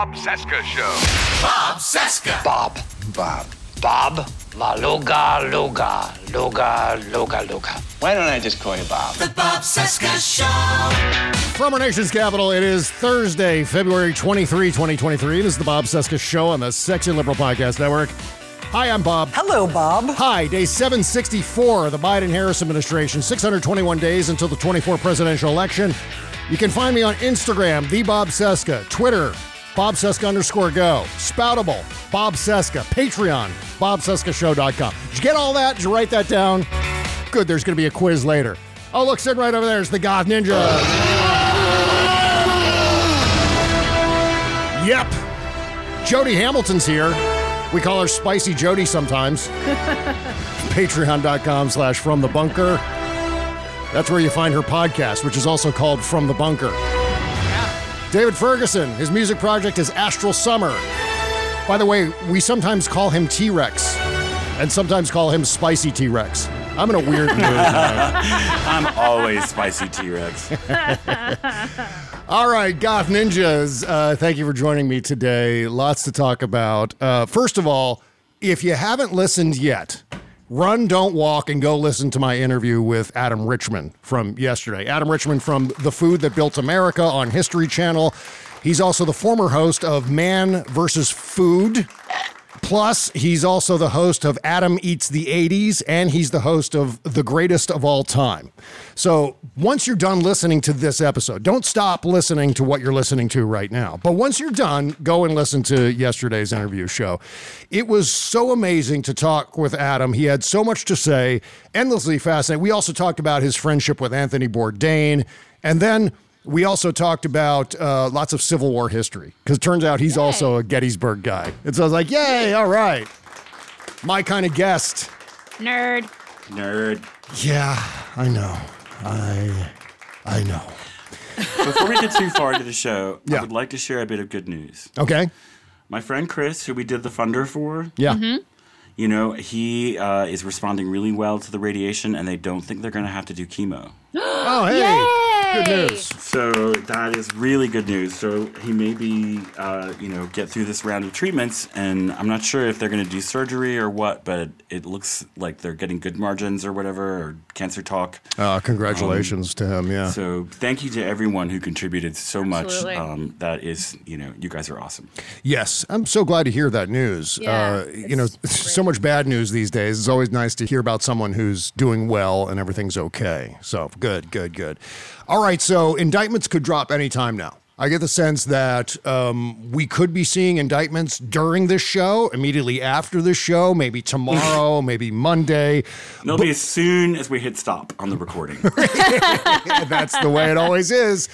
Bob Cesca Show. Bob Cesca. Bob. Bob. Bob. La Luga Luga. Luga Luga Luga. Why don't I just call you Bob? The Bob Cesca Show. From our nation's capital, it is Thursday, February 23, 2023. This is the Bob Cesca Show on the Sexy Liberal Podcast Network. Hi, I'm Bob. Hello, Bob. Hi, day 764 of the Biden Harris administration, 621 days until the 24 presidential election. You can find me on Instagram, the Bob Cesca, Twitter, Bob Cesca underscore go, Spoutable, Bob Cesca, Patreon, BobCescaShow.com. Did you get all that? Did you write that down? Good, there's going to be a quiz later. Oh, look, sitting right over there is the Goth Ninja. Yep. Jody Hamilton's here. We call her Spicy Jody sometimes. Patreon.com slash from the bunker. That's where you find her podcast, which is also called From the Bunker. David Ferguson, his music project is Astral Summer. By the way, we sometimes call him T Rex and sometimes call him Spicy T Rex. I'm in a weird mood. I'm always spicy T Rex. All right, Goth Ninjas, uh, thank you for joining me today. Lots to talk about. Uh, first of all, if you haven't listened yet, run, don't walk, and go listen to my interview with Adam Richman from yesterday. Adam Richman from The Food That Built America on History Channel. He's also the former host of Man versus Food. Plus, he's also the host of Adam Eats the 80s, and he's the host of The Greatest of All Time. So, once you're done listening to this episode, don't stop listening to what you're listening to right now. But once you're done, go and listen to yesterday's interview show. It was so amazing to talk with Adam. He had so much to say, endlessly fascinating. We also talked about his friendship with Anthony Bourdain, and then we also talked about uh, lots of Civil War history because it turns out he's also a Gettysburg guy. And so I was like, yay, all right. My kind of guest. Nerd. Nerd. Yeah, I know. I I know. Before we get too far into the show, Yeah. I would like to share a bit of good news. Okay. My friend Chris, who we did the funder for, Yeah. you know, he uh, is responding really well to the radiation, and they don't think they're going to have to do chemo. Oh, hey. Good news. So that is really good news. So he may be, uh, you know, get through this round of treatments, and I'm not sure if they're going to do surgery or what, but it, it looks like they're getting good margins or whatever, or cancer talk. Uh, congratulations to him. Yeah. So thank you to everyone who contributed so Absolutely. much. Um, that is, you know, you guys are awesome. Yes, I'm so glad to hear that news. Yeah, uh, you know, so much bad news these days. It's always nice to hear about someone who's doing well and everything's okay. So good, good, good. All right, so indictments could drop anytime now. I get the sense that um, we could be seeing indictments during this show, immediately after this show, maybe tomorrow, maybe Monday. It'll be as soon as we hit stop on the recording. That's the way it always is.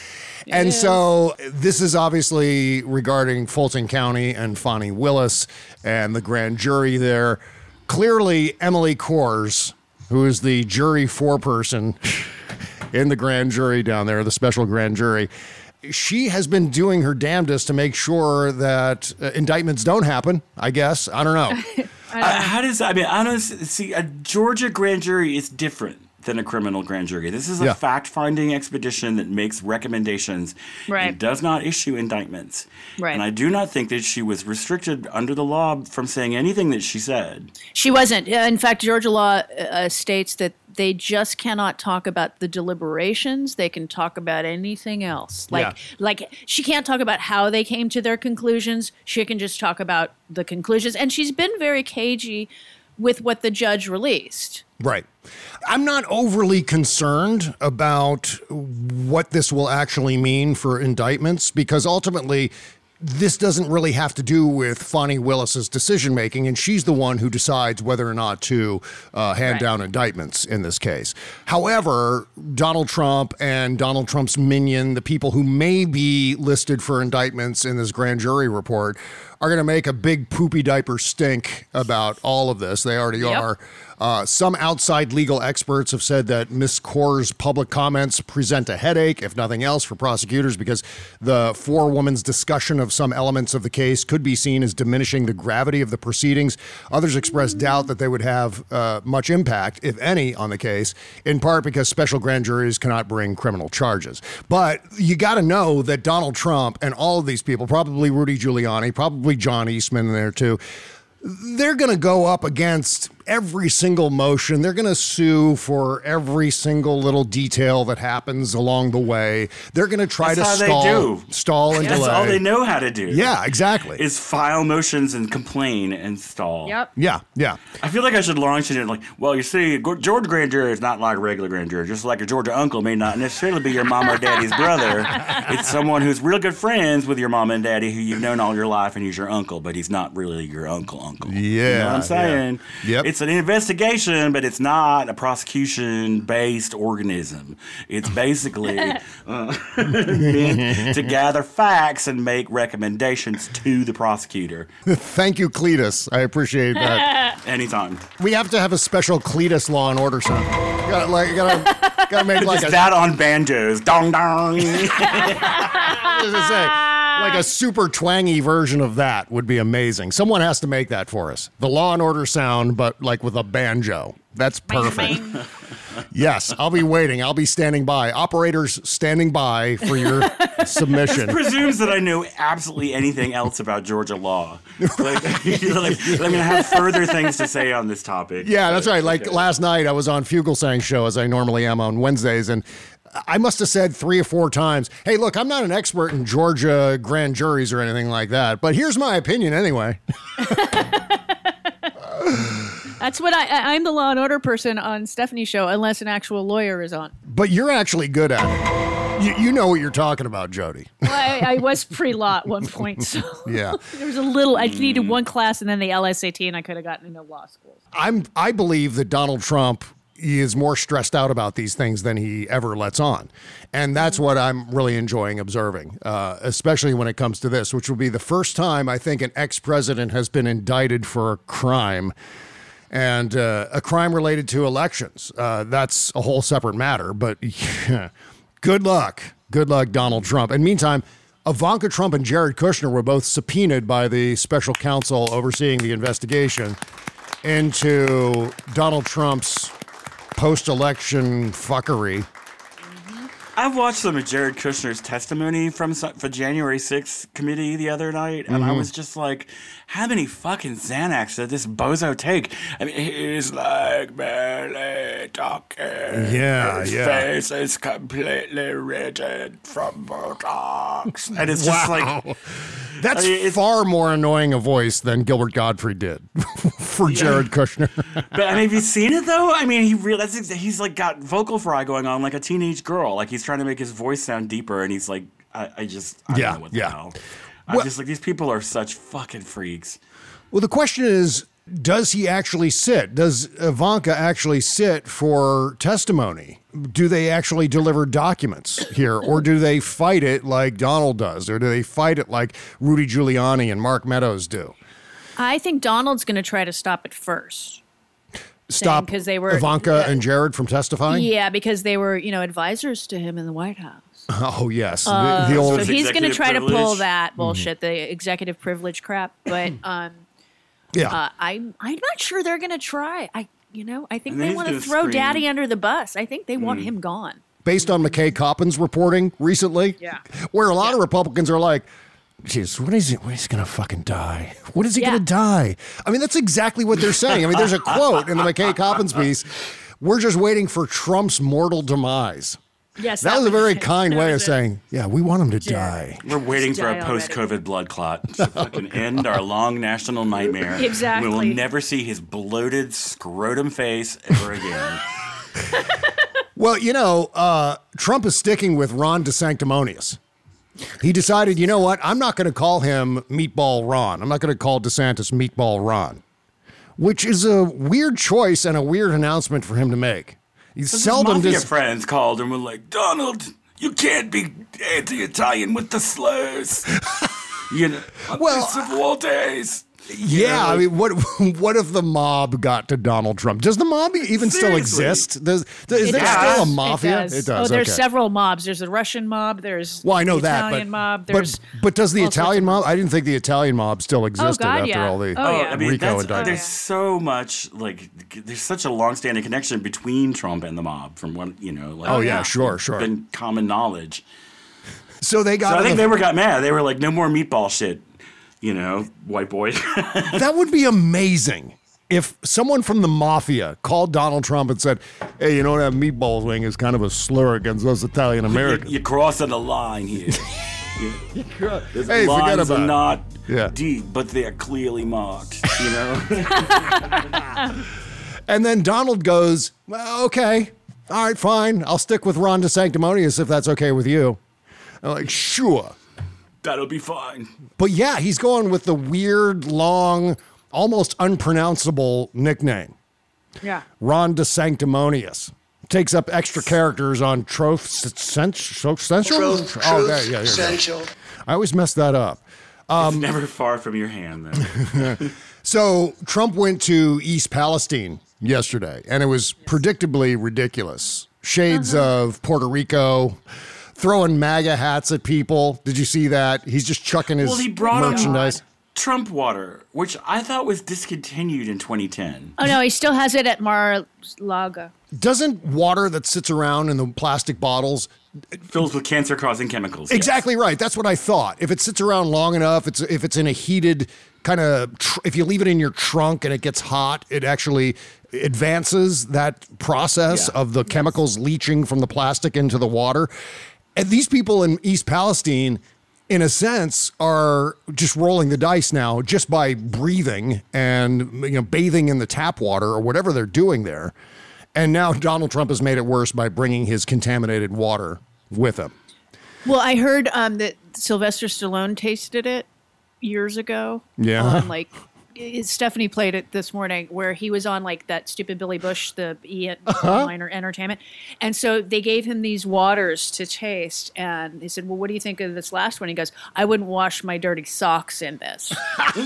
And so this is obviously regarding Fulton County and Fani Willis and the grand jury there. Clearly, Emily Kohrs, who is the jury foreperson in the grand jury down there, the special grand jury, she has been doing her damnedest to make sure that uh, indictments don't happen, I guess. I don't know. Uh, how does I mean? I don't see. A Georgia grand jury is different than a criminal grand jury. This is a Yeah. fact finding expedition that makes recommendations Right. and does not issue indictments. Right. And I do not think that she was restricted under the law from saying anything that she said. She wasn't. Uh, In fact, Georgia law uh, states that they just cannot talk about the deliberations. They can talk about anything else. Like, Yeah. like she can't talk about how they came to their conclusions. She can just talk about the conclusions. And she's been very cagey with what the judge released. Right. I'm not overly concerned about what this will actually mean for indictments because ultimately this doesn't really have to do with Fani Willis's decision making, and she's the one who decides whether or not to uh, hand Right. down indictments in this case. However, Donald Trump and Donald Trump's minion, the people who may be listed for indictments in this grand jury report, are going to make a big poopy diaper stink about all of this. They already Yep. are. Uh, some outside legal experts have said that Ms. Kohrs's public comments present a headache, if nothing else, for prosecutors because the forewoman's discussion of some elements of the case could be seen as diminishing the gravity of the proceedings. Others expressed doubt that they would have uh, much impact, if any, on the case, in part because special grand juries cannot bring criminal charges. But you got to know that Donald Trump and all of these people, probably Rudy Giuliani, probably John Eastman in there too, they're going to go up against every single motion. They're going to sue for every single little detail that happens along the way. They're going to try That's to stall, stall and That's delay. That's all they know how to do. Yeah, exactly. Is file motions and complain and stall. Yep. yeah, yeah. I feel like I should launch it in like, well, you see, Go- Georgia grand jury is not like a regular grand jury. Just like a Georgia uncle may not necessarily be your mom or daddy's brother. It's someone who's real good friends with your mom and daddy who you've known all your life, and he's your uncle, but he's not really your uncle uncle. you Yeah, know what I'm saying? yeah. Yep. It's an investigation, but it's not a prosecution-based organism. It's basically uh, meant to gather facts and make recommendations to the prosecutor Thank you, Cletus. I appreciate that. anytime. we have to have a special Cletus Law and Order sound. Got like, gotta, gotta make like Just a, that on banjos, dong dong. I was gonna say, like a super twangy version of that would be amazing. Someone has to make that for us. The Law and Order sound, but like with a banjo. That's perfect. Yes, I'll be waiting. I'll be standing by. Operators standing by for your submission. presumes that I know absolutely anything else about Georgia law. Like, like, I'm going to have further things to say on this topic. Yeah, that's right. Like okay. last night, I was on Fugelsang's show as I normally am on Wednesdays, and I must have said three or four times, "Hey, look, I'm not an expert in Georgia grand juries or anything like that, but here's my opinion anyway." That's what I, I- I'm the law and order person on Stephanie's show, unless an actual lawyer is on. But you're actually good at it. You, you know what you're talking about, Jody. Well, I, I was pre law at one point, so Yeah. there was a little. I needed one class and then the LSAT, and I could have gotten into law school. I'm I believe that Donald Trump is more stressed out about these things than he ever lets on. And that's what I'm really enjoying observing, uh, especially when it comes to this, which will be the first time I think an ex president has been indicted for a crime and uh, a crime related to elections. Uh, that's a whole separate matter, but good luck. Good luck, Donald Trump. And meantime, Ivanka Trump and Jared Kushner were both subpoenaed by the special counsel overseeing the investigation into Donald Trump's post election fuckery. I watched some of Jared Kushner's testimony from for January 6th committee the other night, and I Mhm. was just like, how many fucking Xanax did this bozo take? I mean, he's like barely talking. Yeah, His yeah. face is completely rigid from Botox. And it's just like, That's I mean, far more annoying a voice than Gilbert Gottfried did for Jared Kushner. but I mean, have you seen it though? I mean, he ex- he's like got vocal fry going on like a teenage girl. Like he's trying to make his voice sound deeper, and he's like, I, I just, I Yeah, don't know what the yeah. Hell. I'm Well- just like, these people are such fucking freaks. Well, the question is does he actually sit? Does Ivanka actually sit for testimony? Do they actually deliver documents here, or do they fight it like Donald does, or do they fight it like Rudy Giuliani and Mark Meadows do? I think Donald's going to try to stop it first. Stop because they were- Ivanka and Jared from testifying? Yeah, because they were, you know, advisors to him in the White House. Oh, yes. Uh, the, old. so he's going to Executive try to pull that bullshit, the executive privilege crap. But um, yeah. uh, I'm I'm not sure they're going to try. I You know, I think And they want to throw scream. Daddy under the bus. I think they want him gone. Based on McKay Coppins' reporting recently, Yeah. where a lot of Republicans are like, Jeez, when is he? When is he gonna fucking die? When is he Yeah. gonna die? I mean, that's exactly what they're saying. I mean, there's a quote in the McKay Coppins piece. We're just waiting for Trump's mortal demise. Yes, That was a very kind way of it. saying, yeah, we want him to die. We're waiting for a post-COVID blood clot to fucking end our long national nightmare. Exactly. We will never see his bloated scrotum face ever again. Well, you know, uh, Trump is sticking with Ron DeSanctimonious. He decided, you know what? I'm not going to call him Meatball Ron. I'm not going to call DeSantis Meatball Ron, which is a weird choice and a weird announcement for him to make. His seldom mafia does. friends called and were like, Donald, you can't be anti-Italian with the slurs. you know, Well, Civil War days. Yeah, I mean, what what if the mob got to Donald Trump? Does the mob even still exist? Does, does is It there does. still a mafia? It does. Oh, there's okay. several mobs. There's the Russian mob. There's Well, I know the that, but mob. but, There's but does the Italian mob? I didn't think the Italian mob still oh, existed God, after yeah. all the Oh, yeah. Oh, I mean, RICO that's, indictments. Oh, there's so much like there's such a long-standing connection between Trump and the mob from what you know. Like, Oh, yeah, sure, sure. Been common knowledge. So they got. So I think the- they were got mad. They were like, no more meatball shit. You know, white boy. that would be amazing if someone from the mafia called Donald Trump and said, "Hey, you know what, that meatball thing is kind of a slur against us Italian Americans." you're crossing the line here. You- Those Hey, forget lines about are not Yeah. deep, but they are clearly marked. You know. And then Donald goes, well, "Okay, all right, fine. I'll stick with Ron DeSanctimonious if that's okay with you." I'm like, "Sure." That'll be fine. But yeah, he's going with the weird, long, almost unpronounceable nickname. yeah. Ron DeSanctimonious. Takes up extra characters on Troth Central. Central? Oh, truth, there, yeah, here you I always mess that up. Um, it's never far from your hand, though. So Trump went to East Palestine yesterday, and it was predictably ridiculous. Shades uh-huh. of Puerto Rico, throwing MAGA hats at people. Did you see that? He's just chucking his well, he brought up merchandise. Trump water, which I thought was discontinued in 2010. Oh no, he still has it at Mar-a-Lago. Doesn't water that sits around in the plastic bottles Filled with cancer-causing chemicals. yes. Exactly right. That's what I thought. If it sits around long enough, it's if it's in a heated kind of tr- if you leave it in your trunk and it gets hot, it actually advances that process Yeah. of the chemicals leaching from the plastic into the water. And these people in East Palestine in a sense are just rolling the dice now just by breathing and you know bathing in the tap water or whatever they're doing there. And now Donald Trump has made it worse by bringing his contaminated water with him. Well, I heard um, that Sylvester Stallone tasted it years ago. Yeah. On, like Stephanie played it this morning, where he was on like that stupid Billy Bush, the E Uh-huh. minor entertainment, and so they gave him these waters to taste, and he said, "Well, what do you think of this last one?" He goes, "I wouldn't wash my dirty socks in this."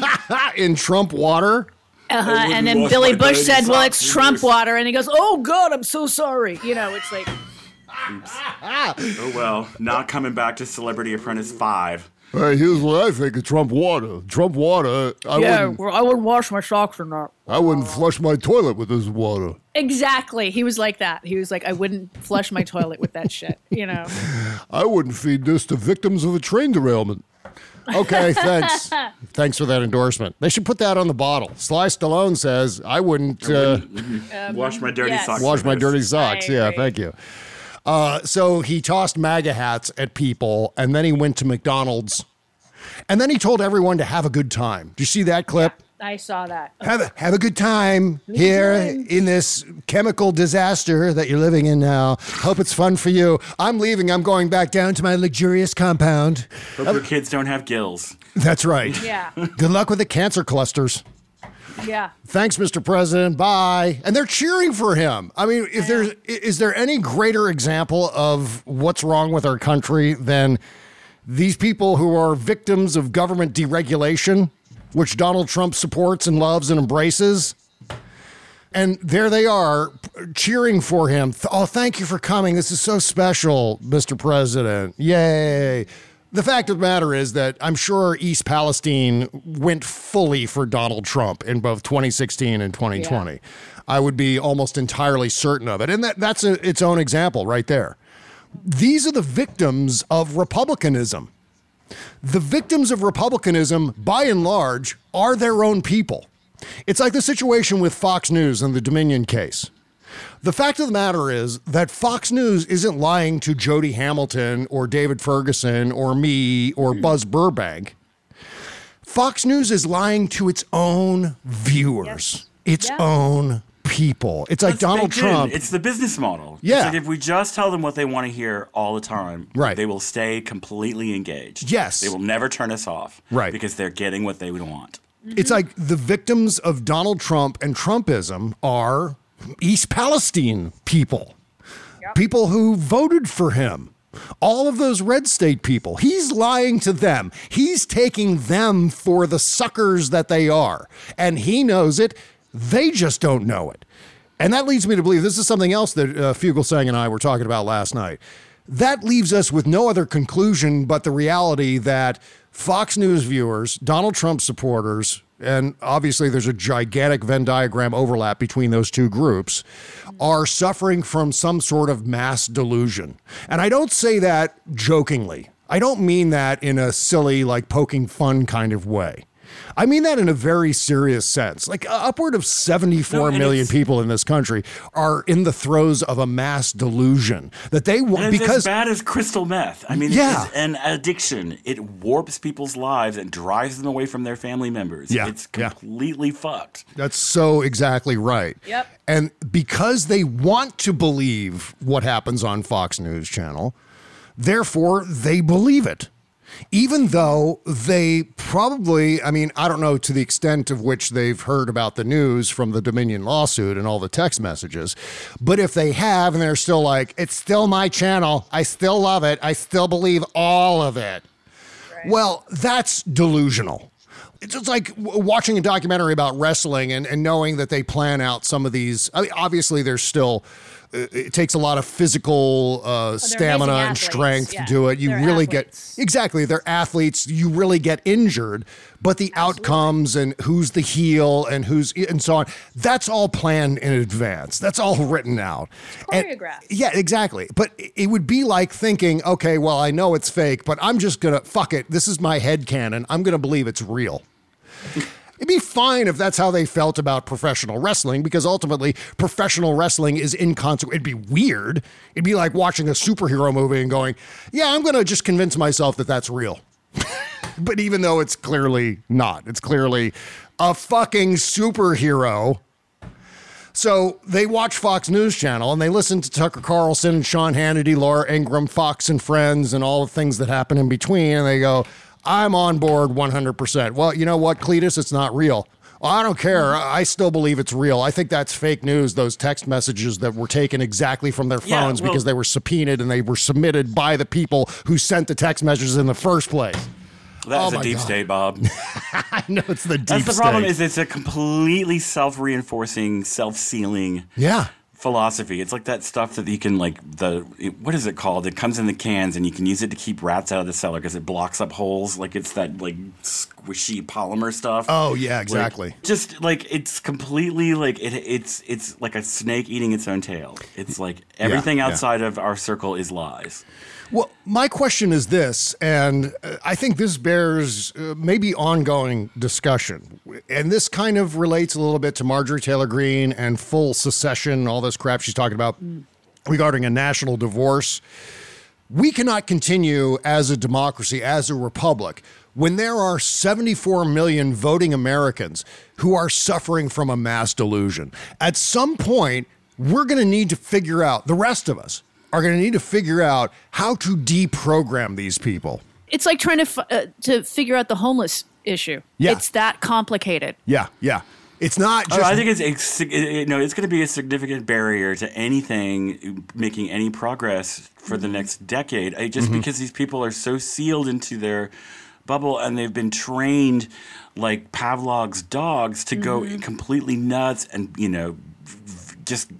in Trump water. Uh-huh. And then Billy Bush said, "Well, it's Trump this." water," and he goes, "Oh God, I'm so sorry." You know, it's like. Oh well, not coming back to Celebrity Apprentice 5. Hey, here's what I think of Trump water. Trump water. I Yeah, wouldn't. well, I wouldn't wash my socks or not. I wouldn't flush my toilet with this water. Exactly. He was like that. He was like, I wouldn't flush my toilet with that shit. You know. I wouldn't feed this to victims of a train derailment. Okay, thanks. thanks for that endorsement. They should put that on the bottle. Sly Stallone says, "I wouldn't uh, Wash my dirty yes. socks. wash my this. dirty socks." I Yeah, agree. thank you. Uh, so he tossed MAGA hats at people, and then he went to McDonald's, and then he told everyone to have a good time. Do you see that clip? I saw that. have a, have a good time here in this chemical disaster that you're living in now. Hope it's fun for you. I'm leaving. I'm going back down to my luxurious compound. Hope your kids don't have gills. That's right. Yeah. Good luck with the cancer clusters. Yeah. Thanks, Mr. President. Bye. And they're cheering for him. I mean, if there's is there any greater example of what's wrong with our country than these people who are victims of government deregulation, which Donald Trump supports and loves and embraces? And there they are cheering for him. Oh, thank you for coming. This is so special, Mr. President. Yay. The fact of the matter is that I'm sure East Palestine went fully for Donald Trump in both 2016 and 2020. I would be almost entirely certain of it. And that, that's a, its own example right there. These are the victims of republicanism. The victims of republicanism, by and large, are their own people. It's like the situation with Fox News and the Dominion case. The fact of the matter is that Fox News isn't lying to Jody Hamilton or David Ferguson or me or hmm. Buzz Burbank. Fox News is lying to its own viewers, its own people. It's like That's Donald baked in. Trump. It's the business model. Yeah. like if we just tell them what they want to hear all the time, Right. they will stay completely engaged. Yes. They will never turn us off. Right. Because they're getting what they would want. It's mm-hmm. like the victims of Donald Trump and Trumpism are East Palestine people, people who voted for him. All of those red state people. He's lying to them. He's taking them for the suckers that they are. And he knows it. They just don't know it. And that leads me to believe this is something else that uh, Fugelsang and I were talking about last night. That leaves us with no other conclusion but the reality that Fox News viewers, Donald Trump supporters, and obviously there's a gigantic Venn diagram overlap between those two groups, are suffering from some sort of mass delusion. And I don't say that jokingly. I don't mean that in a silly, like poking fun kind of way. I mean that in a very serious sense. Like uh, upward of seventy-four No, million people in this country are in the throes of a mass delusion that they want because as bad as crystal meth. I mean, Yeah. it's an addiction. It warps people's lives and drives them away from their family members. Yeah, It's yeah. completely fucked. That's so exactly right. Yep. And because they want to believe what happens on Fox News Channel, therefore they believe it. Even though they probably, I mean, I don't know to the extent of which they've heard about the news from the Dominion lawsuit and all the text messages, but if they have and they're still like, it's still my channel, I still love it, I still believe all of it. Well, that's delusional. It's just like watching a documentary about wrestling and, and knowing that they plan out some of these. I mean, obviously, there's still, it takes a lot of physical uh, stamina and strength yeah. to do it. You They're really athletes. get, exactly, they're athletes. You really get injured, but the outcomes and who's the heel and who's, and so on, that's all planned in advance. That's all written out. Choreographed. yeah, exactly. But it would be like thinking, okay, well, I know it's fake, but I'm just gonna fuck it. This is my head canon. I'm gonna believe it's real. It'd be fine if that's how they felt about professional wrestling, because ultimately, professional wrestling is inconsequential. It'd be weird. It'd be like watching a superhero movie and going, "Yeah, I'm gonna just convince myself that that's real." but even though it's clearly not, it's clearly a fucking superhero. So they watch Fox News Channel and they listen to Tucker Carlson and Sean Hannity, Laura Ingraham, Fox and Friends, and all the things that happen in between. And they go, I'm on board 100%. Well, you know what, Cletus? It's not real. Well, I don't care. I I still believe it's real. I think that's fake news, those text messages that were taken exactly from their Yeah, phones well- because they were subpoenaed and they were submitted by the people who sent the text messages in the first place. That's Oh a deep God. state, Bob. I know it's the deep That's the problem. Is it's a completely self-reinforcing, self-sealing yeah. Philosophy. It's like that stuff that you can like the it- what is it called? It comes in the cans and you can use it to keep rats out of the cellar because it blocks up holes. Like it's that like squishy polymer stuff. Oh, yeah, Like, exactly. just like it's completely like it, it's it's like a snake eating its own tail. It's like everything yeah. outside of our circle is lies. Well, my question is this, and uh, I think this bears uh, maybe ongoing discussion. And this kind of relates a little bit to Marjorie Taylor Greene and full secession, all this crap she's talking about regarding a national divorce. We cannot continue as a democracy, as a republic, when there are 74 million voting Americans who are suffering from a mass delusion. At some point, we're going to need to figure out, the rest of us are going to need to figure out how to deprogram these people. It's like trying to f- uh, to figure out the homeless issue. Yeah. It's that complicated. Yeah, yeah. It's not just. Oh, I think it's, it's it, it- no, it's going to be a significant barrier to anything making any progress for the next decade. I, just because these people are so sealed into their bubble and they've been trained like Pavlov's dogs to go completely nuts and you know v- just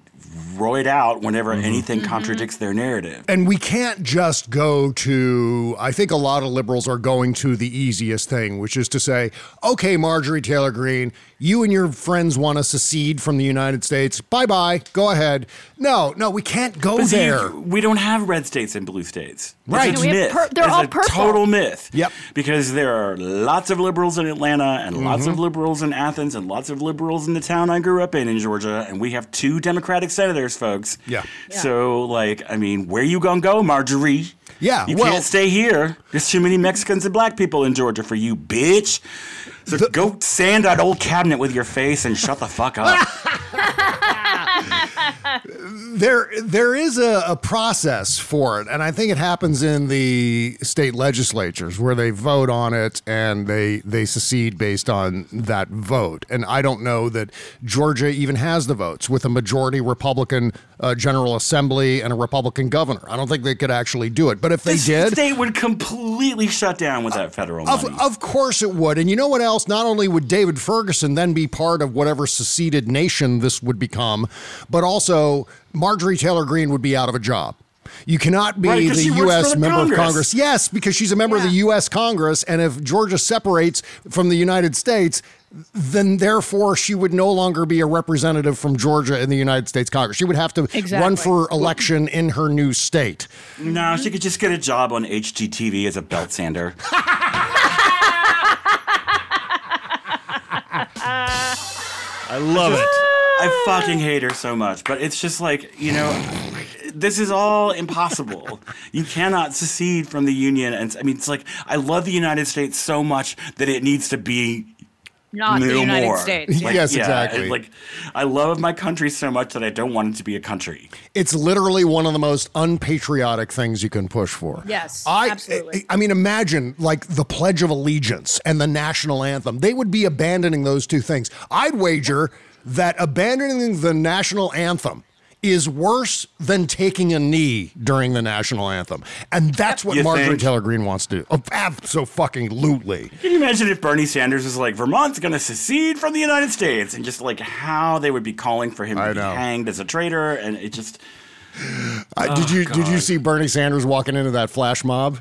roid out whenever anything contradicts their narrative. And we can't just go to, I think a lot of liberals are going to the easiest thing, which is to say, okay, Marjorie Taylor Greene, you and your friends want to secede from the United States. Bye bye. Go ahead. No, no, we can't go But see, there. we don't have red states and blue states. Right. It's a we have myth. pur- they're it's all a purple. total myth. Yep. Because there are lots of liberals in Atlanta and lots Mm-hmm. of liberals in Athens and lots of liberals in the town I grew up in in Georgia, and we have two Democratic senators, folks. Yeah. So, like, I mean, where you gonna go, Marjorie? Yeah, You well- can't stay here. There's too many Mexicans and black people in Georgia for you, bitch. So go sand that old cabinet with your face and shut the fuck up. there there is a, a process for it and i think it happens in the state legislatures where they vote on it and they they secede based on that vote and i don't know that georgia even has the votes with a majority republican uh, general assembly and a republican governor i don't think they could actually do it but if they This did state would completely shut down with that federal Of, money. of course it would. And you know what else? Not only would David Ferguson then be part of whatever seceded nation this would become, but also Marjorie Taylor Greene would be out of a job. You cannot be Right, 'cause the she works for U.S. the member Congress. of Congress. Yes, because she's a member of the U.S. Congress. And if Georgia separates from the United States, then therefore she would no longer be a representative from Georgia in the United States Congress. She would have to run for election in her new state. no, she could just get a job on HGTV as a belt sander. I love it. I fucking hate her so much, but it's just like, you know, this is all impossible. You cannot secede from the union. And I mean, it's like, I love the United States so much that it needs to be Not the United more. States. Like, Yes, yeah, exactly. Like, I love my country so much that I don't want it to be a country. It's literally one of the most unpatriotic things you can push for. Yes, I, absolutely. I mean, imagine like the Pledge of Allegiance and the national anthem. They would be abandoning those two things. I'd wager that abandoning the national anthem is worse than taking a knee during the national anthem. And that's what You Marjorie think? Taylor Greene wants to do. Oh, absolutely. Can you imagine if Bernie Sanders was like, Vermont's going to secede from the United States? And just like how they would be calling for him I to be hanged as a traitor. And it just. Uh, did you did you see Bernie Sanders walking into that flash mob?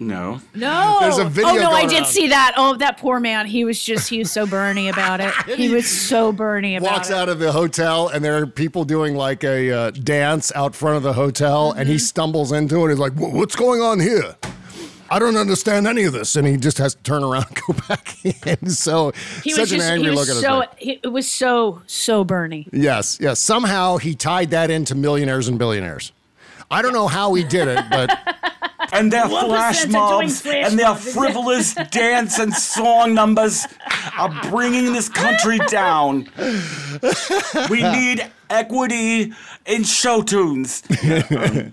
No. No. There's a video Oh no, I did around. see that. Oh, that poor man. He was just he was so burny about it. He was so burny about walks it. out of the hotel and there are people doing like a uh, dance out front of the hotel and Mm-hmm. he stumbles into it. He's like, "What's going on here?" I don't understand any of this, and he just has to turn around and go back in. So he such was an just angry he look was at so his face. it was so so Bernie. Yes, yes. Somehow he tied that into millionaires and billionaires. I don't know how he did it, but And their flash percent are doing mobs flash and their mobs? frivolous dance and song numbers are bringing this country down. We need equity in show tunes.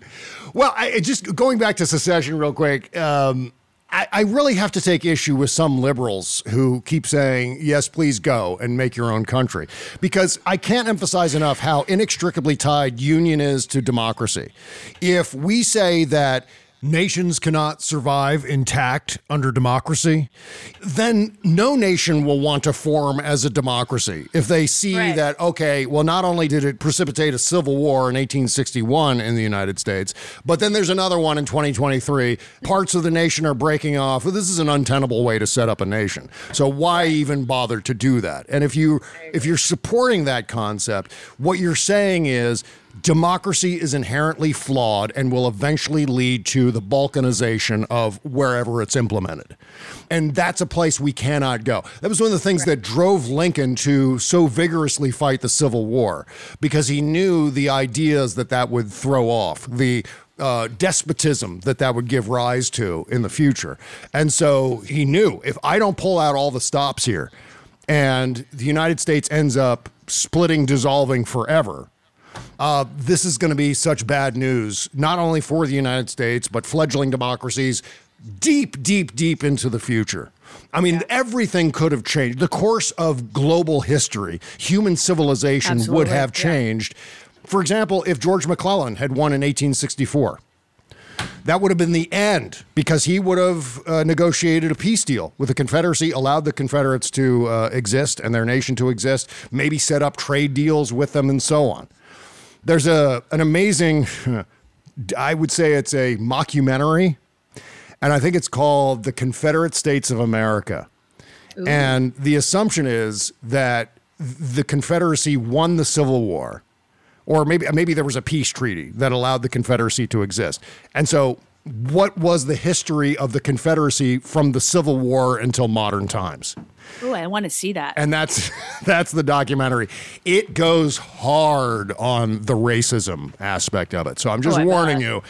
Well, I, just going back to secession real quick. Um, I, I really have to take issue with some liberals who keep saying, yes, please go and make your own country. Because I can't emphasize enough how inextricably tied union is to democracy. If we say that nations cannot survive intact under democracy, then no nation will want to form as a democracy. If they see Right. that, okay, well, not only did it precipitate a civil war in 1861 in the United States, but then there's another one in 2023. Parts of the nation are breaking off. This is an untenable way to set up a nation. So why even bother to do that? And if you if you're supporting that concept, what you're saying is democracy is inherently flawed and will eventually lead to the balkanization of wherever it's implemented. And that's a place we cannot go. That was one of the things that drove Lincoln to so vigorously fight the Civil War because he knew the ideas that that would throw off, the uh, despotism that that would give rise to in the future. And so he knew if I don't pull out all the stops here and the United States ends up splitting, dissolving forever, uh, this is going to be such bad news, not only for the United States, but fledgling democracies deep, deep, deep into the future. I mean, everything could have changed. The course of global history, human civilization would Absolutely, have yeah. changed. For example, if George McClellan had won in 1864, that would have been the end because he would have uh, negotiated a peace deal with the Confederacy, allowed the Confederates to uh, exist and their nation to exist, maybe set up trade deals with them and so on. There's a an amazing, I would say it's a mockumentary, and I think it's called The Confederate States of America. And the assumption is that the Confederacy won the Civil War, or maybe maybe there was a peace treaty that allowed the Confederacy to exist. And so, what was the history of the Confederacy from the Civil War until modern times? Oh, I want to see that. And that's that's the documentary. It goes hard on the racism aspect of it. So I'm just Oh, warning bet. you.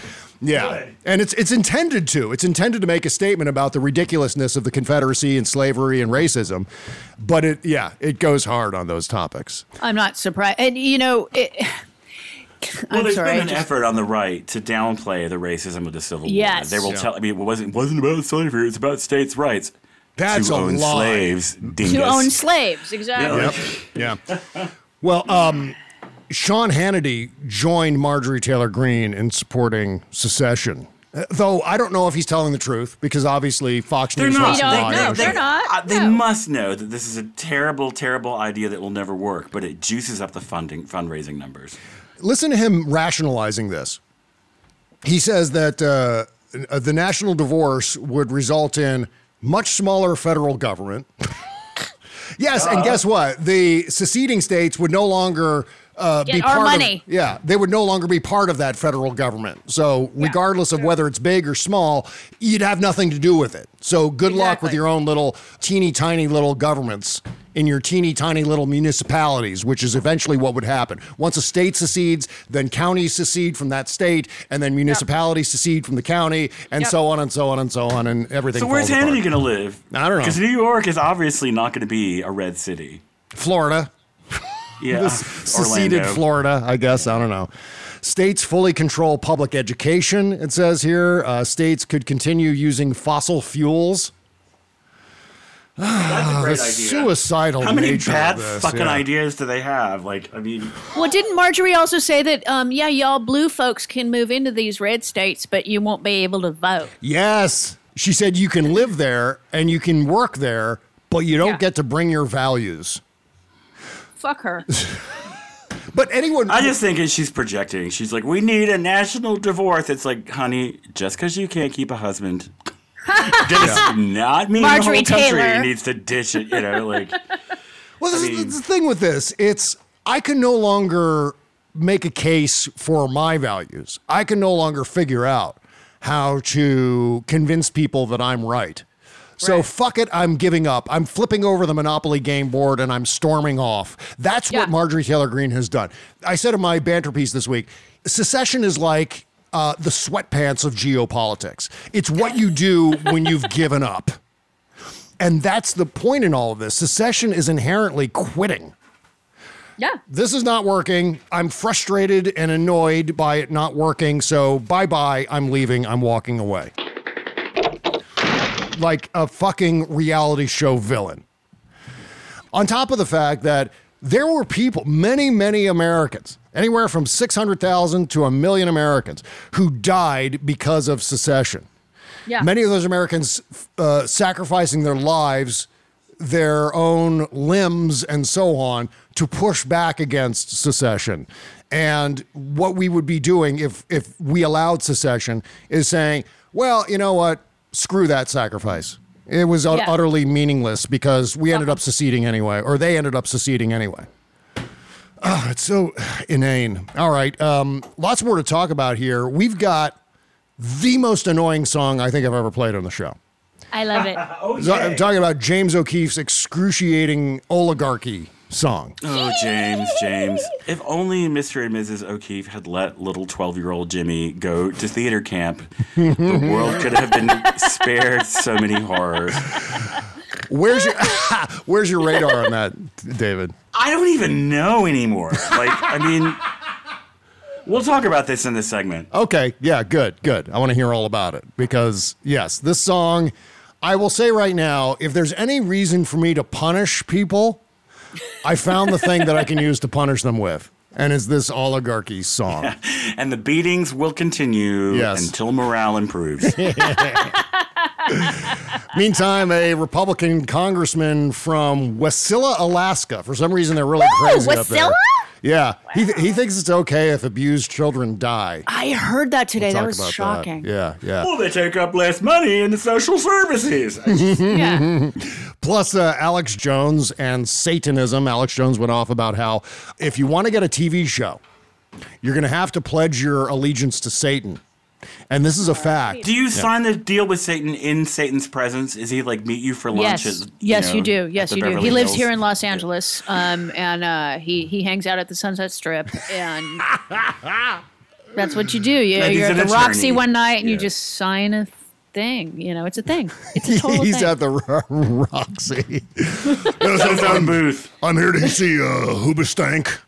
Yeah. And it's it's intended to. It's intended to make a statement about the ridiculousness of the Confederacy and slavery and racism. But it yeah, it goes hard on those topics. I'm not surprised. And you know, it, Well, I'm there's sorry. been an just- effort on the right to downplay the racism of the Civil Yes. War. They will Yeah. tell. I mean, it wasn't it wasn't about slavery. It's about states' rights. That's to a own lie. slaves. Dingus. to own slaves, exactly. Yeah. Yeah. Well, um, Sean Hannity joined Marjorie Taylor Greene in supporting secession. Uh, Though I don't know if he's telling the truth because obviously Fox They're News not. has We don't lied know. on They're it. not. Uh, they No. must know that this is a terrible, terrible idea that will never work, but it juices up the funding fundraising numbers. Listen to him rationalizing this. He says that uh, uh, the national divorce would result in much smaller federal government. yes, and guess what? The seceding states would no longer uh, Get be our part money. of. Yeah, they would no longer be part of that federal government. So, regardless of whether it's big or small, you'd have nothing to do with it. So, good luck with your own little teeny tiny little governments in your teeny tiny little municipalities, which is eventually what would happen. Once a state secedes, then counties secede from that state, and then municipalities secede from the county, and Yep. so on and so on and so on, and everything. So where's falls. Hannity going to live? I don't know. Because New York is obviously not going to be a red city. Florida. Yeah, This seceded Orlando. Florida, I guess. I don't know. States fully control public education, it says here. Uh, states could continue using fossil fuels. That's a great The idea. suicidal How many nature bad of this, fucking yeah. ideas do they have? Like, I mean, Well, didn't Marjorie also say that, um, yeah, y'all blue folks can move into these red states, but you won't be able to vote? Yes. She said you can live there and you can work there, but you don't Yeah. get to bring your values. Fuck her. But anyone. I just think she's projecting. She's like, we need a national divorce. It's like, honey, just because you can't keep a husband does not mean Marjorie the whole country Taylor. needs to ditch it. You know, like, Well, this I is the thing with this. It's I can no longer make a case for my values. I can no longer figure out how to convince people that I'm right. So Right. fuck it, I'm giving up. I'm flipping over the Monopoly game board and I'm storming off. That's Yeah. what Marjorie Taylor Greene has done. I said in my banter piece this week, secession is like uh, the sweatpants of geopolitics. It's what you do when you've given up. And that's the point in all of this. Secession is inherently quitting. Yeah. This is not working. I'm frustrated and annoyed by it not working. So bye bye. I'm leaving. I'm walking away. Like a fucking reality show villain. On top of the fact that there were people, many, many Americans, anywhere from 600,000 to a million Americans, who died because of secession. Yeah. Many of those Americans uh, sacrificing their lives, their own limbs, and so on to push back against secession. And what we would be doing if if we allowed secession is saying, well, you know what? Screw that sacrifice. It was Yeah. utterly meaningless because we ended up seceding anyway, or they ended up seceding anyway. Oh, it's so inane. All right. Um, lots more to talk about here. We've got the most annoying song I think I've ever played on the show. I love it. So I'm talking about James O'Keefe's excruciating oligarchy song. oh, James, James. If only Mr. and Mrs. O'Keefe had let little 12 year old Jimmy go to theater camp, the world could have been spared so many horrors. Where's your Where's your radar on that, David? I don't even know anymore. Like, I mean, we'll talk about this in this segment. Okay, yeah, good, good. I want to hear all about it because yes, this song. I will say right now, if there's any reason for me to punish people, I found the thing that I can use to punish them with, and it's this oligarchy song. And the beatings will continue Yes. until morale improves. Meantime, a Republican congressman from Wasilla, Alaska. For some reason, they're really crazy up there. Wasilla? Yeah, he, th- he thinks it's okay if abused children die. I heard that today. We'll that was about shocking. Yeah, yeah. Well, they take up less money in the social services. Yeah. Plus, uh, Alex Jones and Satanism. Alex Jones went off about how if you want to get a TV show, you're going to have to pledge your allegiance to Satan. And this is a fact. Do you sign the deal with Satan in Satan's presence? Is he like meet you for lunch? Yes, at, yes, know, you do. Yes, the you do. Beverly He lives Hills? here in Los Angeles, um, and uh, he he hangs out at the Sunset Strip, and that's what you do. You, you're at an the Roxy one night, and you just sign a thing. You know, it's a thing. It's a total He's thing. at the Ro- Roxy. Got his own booth. I'm here to see uh, Hoobastank.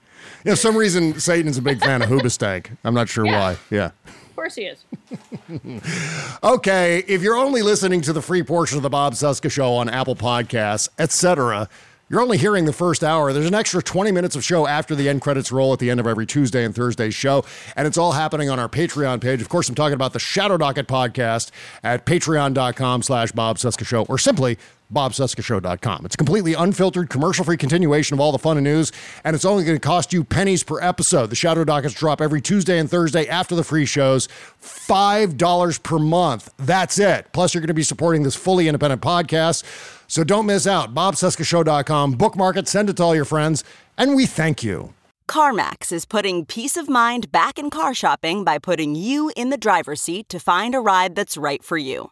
You know, some reason Satan's a big fan of Hoobastank. I'm not sure Yeah. why. Yeah. Of course, he is. Okay, if you're only listening to the free portion of the Bob Cesca Show on Apple Podcasts, etc., you're only hearing the first hour. There's an extra 20 minutes of show after the end credits roll at the end of every Tuesday and Thursday show, and it's all happening on our Patreon page. Of course, I'm talking about the Shadow Docket podcast at patreon.com slash Bob Cesca Show, or simply bobcescashow.com. It's a completely unfiltered, commercial-free continuation of all the fun and news, and it's only going to cost you pennies per episode. The Shadow Dockets drop every Tuesday and Thursday after the free shows, $5 per month. That's it. Plus, you're going to be supporting this fully independent podcast, so don't miss out. bobcescashow.com. Bookmark it, send it to all your friends, and we thank you. CarMax is putting peace of mind back in car shopping by putting you in the driver's seat to find a ride that's right for you.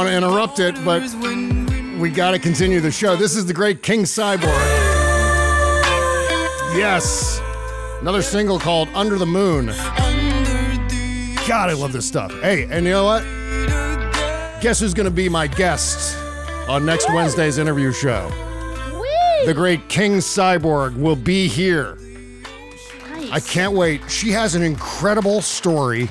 Want to interrupt it, but we got to continue the show. This is the great King Cyborg. Yes. Another single called Under the Moon. God, I love this stuff. Hey, and you know what? Guess who's going to be my guest on next Wednesday's interview show? The great King Cyborg will be here. I can't wait. She has an incredible story.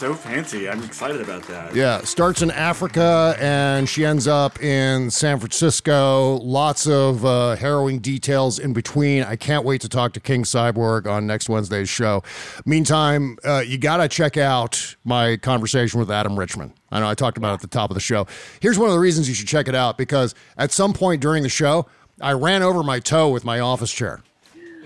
So fancy. I'm excited about that. Yeah, starts in Africa and she ends up in San Francisco. Lots of uh, harrowing details in between. I can't wait to talk to King Cyborg on next Wednesday's show. Meantime, uh, you got to check out my conversation with Adam Richman. I know I talked about it at the top of the show. Here's one of the reasons you should check it out because at some point during the show, I ran over my toe with my office chair.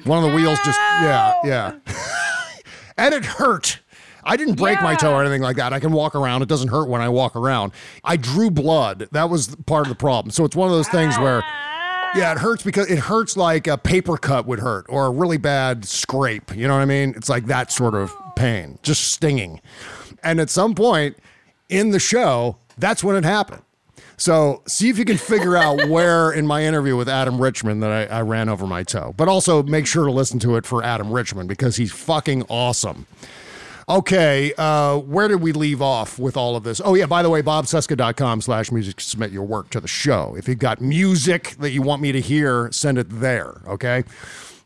One of the wheels just, yeah, yeah. and it hurt. I didn't break my toe or anything like that. I can walk around. It doesn't hurt when I walk around. I drew blood. That was part of the problem. So it's one of those things where, ah. yeah, it hurts because it hurts like a paper cut would hurt or a really bad scrape. You know what I mean? It's like that sort of oh. pain, just stinging. And at some point in the show, that's when it happened. So see if you can figure out where in my interview with Adam Richman that I, I ran over my toe. But also make sure to listen to it for Adam Richman because he's fucking awesome. Okay, uh, where did we leave off with all of this? Oh, yeah, by the way, bobcesca.com slash music submit your work to the show. If you've got music that you want me to hear, send it there, okay?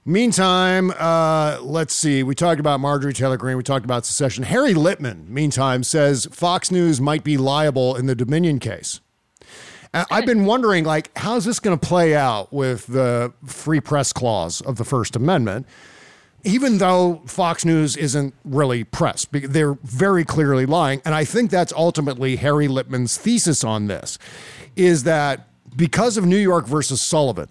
Meantime, uh, let's see. We talked about Marjorie Taylor Greene. We talked about secession. Harry Litman, meantime, says Fox News might be liable in the Dominion case. Uh, I've been wondering, like, how's this going to play out with the free press clause of the First Amendment? Even though Fox News isn't really press, they're very clearly lying. And I think that's ultimately Harry Litman's thesis on this is that because of New York versus Sullivan,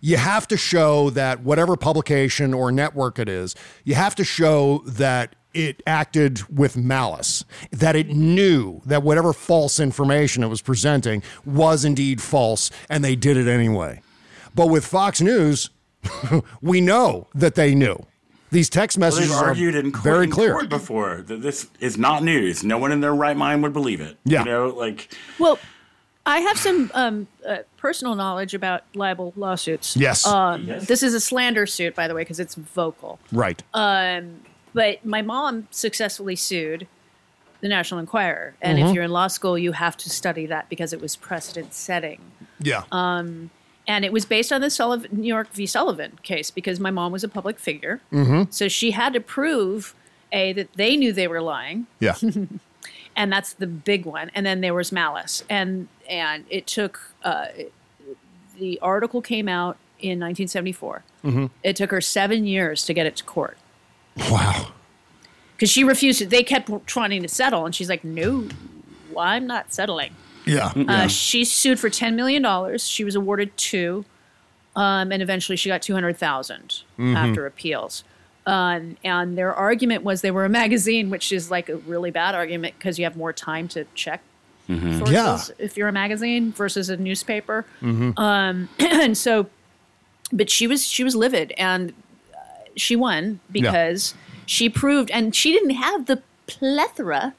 you have to show that whatever publication or network it is, you have to show that it acted with malice, that it knew that whatever false information it was presenting was indeed false, and they did it anyway. But with Fox News, we know that they knew. These text messages they've are argued in court, very in clear. court before that this is not news. No one in their right mind would believe it. Yeah. You know, like Well, I have some um, uh, personal knowledge about libel lawsuits. Yes. Um, Yes. This is a slander suit, by the way, because it's vocal. Right. Um, but my mom successfully sued the National Enquirer, and Mhm. if you're in law school, you have to study that because it was precedent setting. Yeah. Um, and it was based on the Sullivan, New York v. Sullivan case because my mom was a public figure, Mhm. so she had to prove a that they knew they were lying, Yeah. and that's the big one. And then there was malice, and and it took uh, the article came out in 1974. Mhm. It took her seven years to get it to court. Wow. Because she refused to. They kept trying to settle, and she's like, "No, I'm not settling." Yeah. Uh, she sued for ten million dollars. She was awarded two, um, and eventually she got two hundred Mhm. after appeals. Um, and their argument was they were a magazine, which is like a really bad argument because you have more time to check sources Yeah. if you're a magazine versus a newspaper. Mhm. Um, and so, but she was she was livid, and uh, she won because she proved, and she didn't have the plethora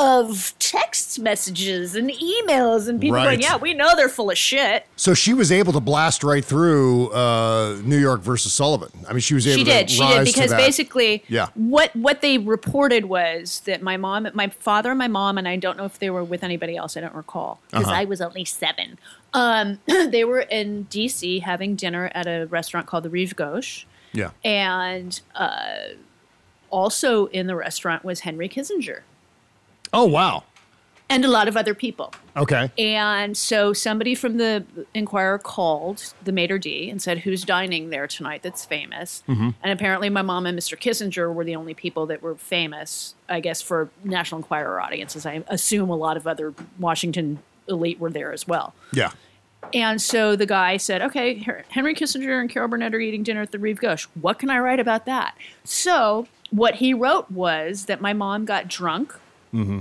of text messages and emails and people Right. going, "Yeah, we know they're full of shit." So she was able to blast right through uh, New York versus Sullivan. I mean, she was able She did. She did because basically, Yeah. what what they reported was that my mom, my father, and my mom, and I don't know if they were with anybody else. I don't recall because Uh-huh. I was only seven. Um, they were in D.C. having dinner at a restaurant called the Rive Gauche, Yeah. and uh, also in the restaurant was Henry Kissinger Oh wow. and a lot of other people. Okay. And so somebody from the Enquirer called the maitre d and said, "Who's dining there tonight? That's famous." Mhm. And apparently, my mom and Mr. Kissinger were the only people that were famous, I guess, for National Enquirer audiences. I assume a lot of other Washington elite were there as well. Yeah. And so the guy said, "Okay, Henry Kissinger and Carol Burnett are eating dinner at the Rive Gauche. What can I write about that?" So what he wrote was that my mom got drunk Mm-hmm.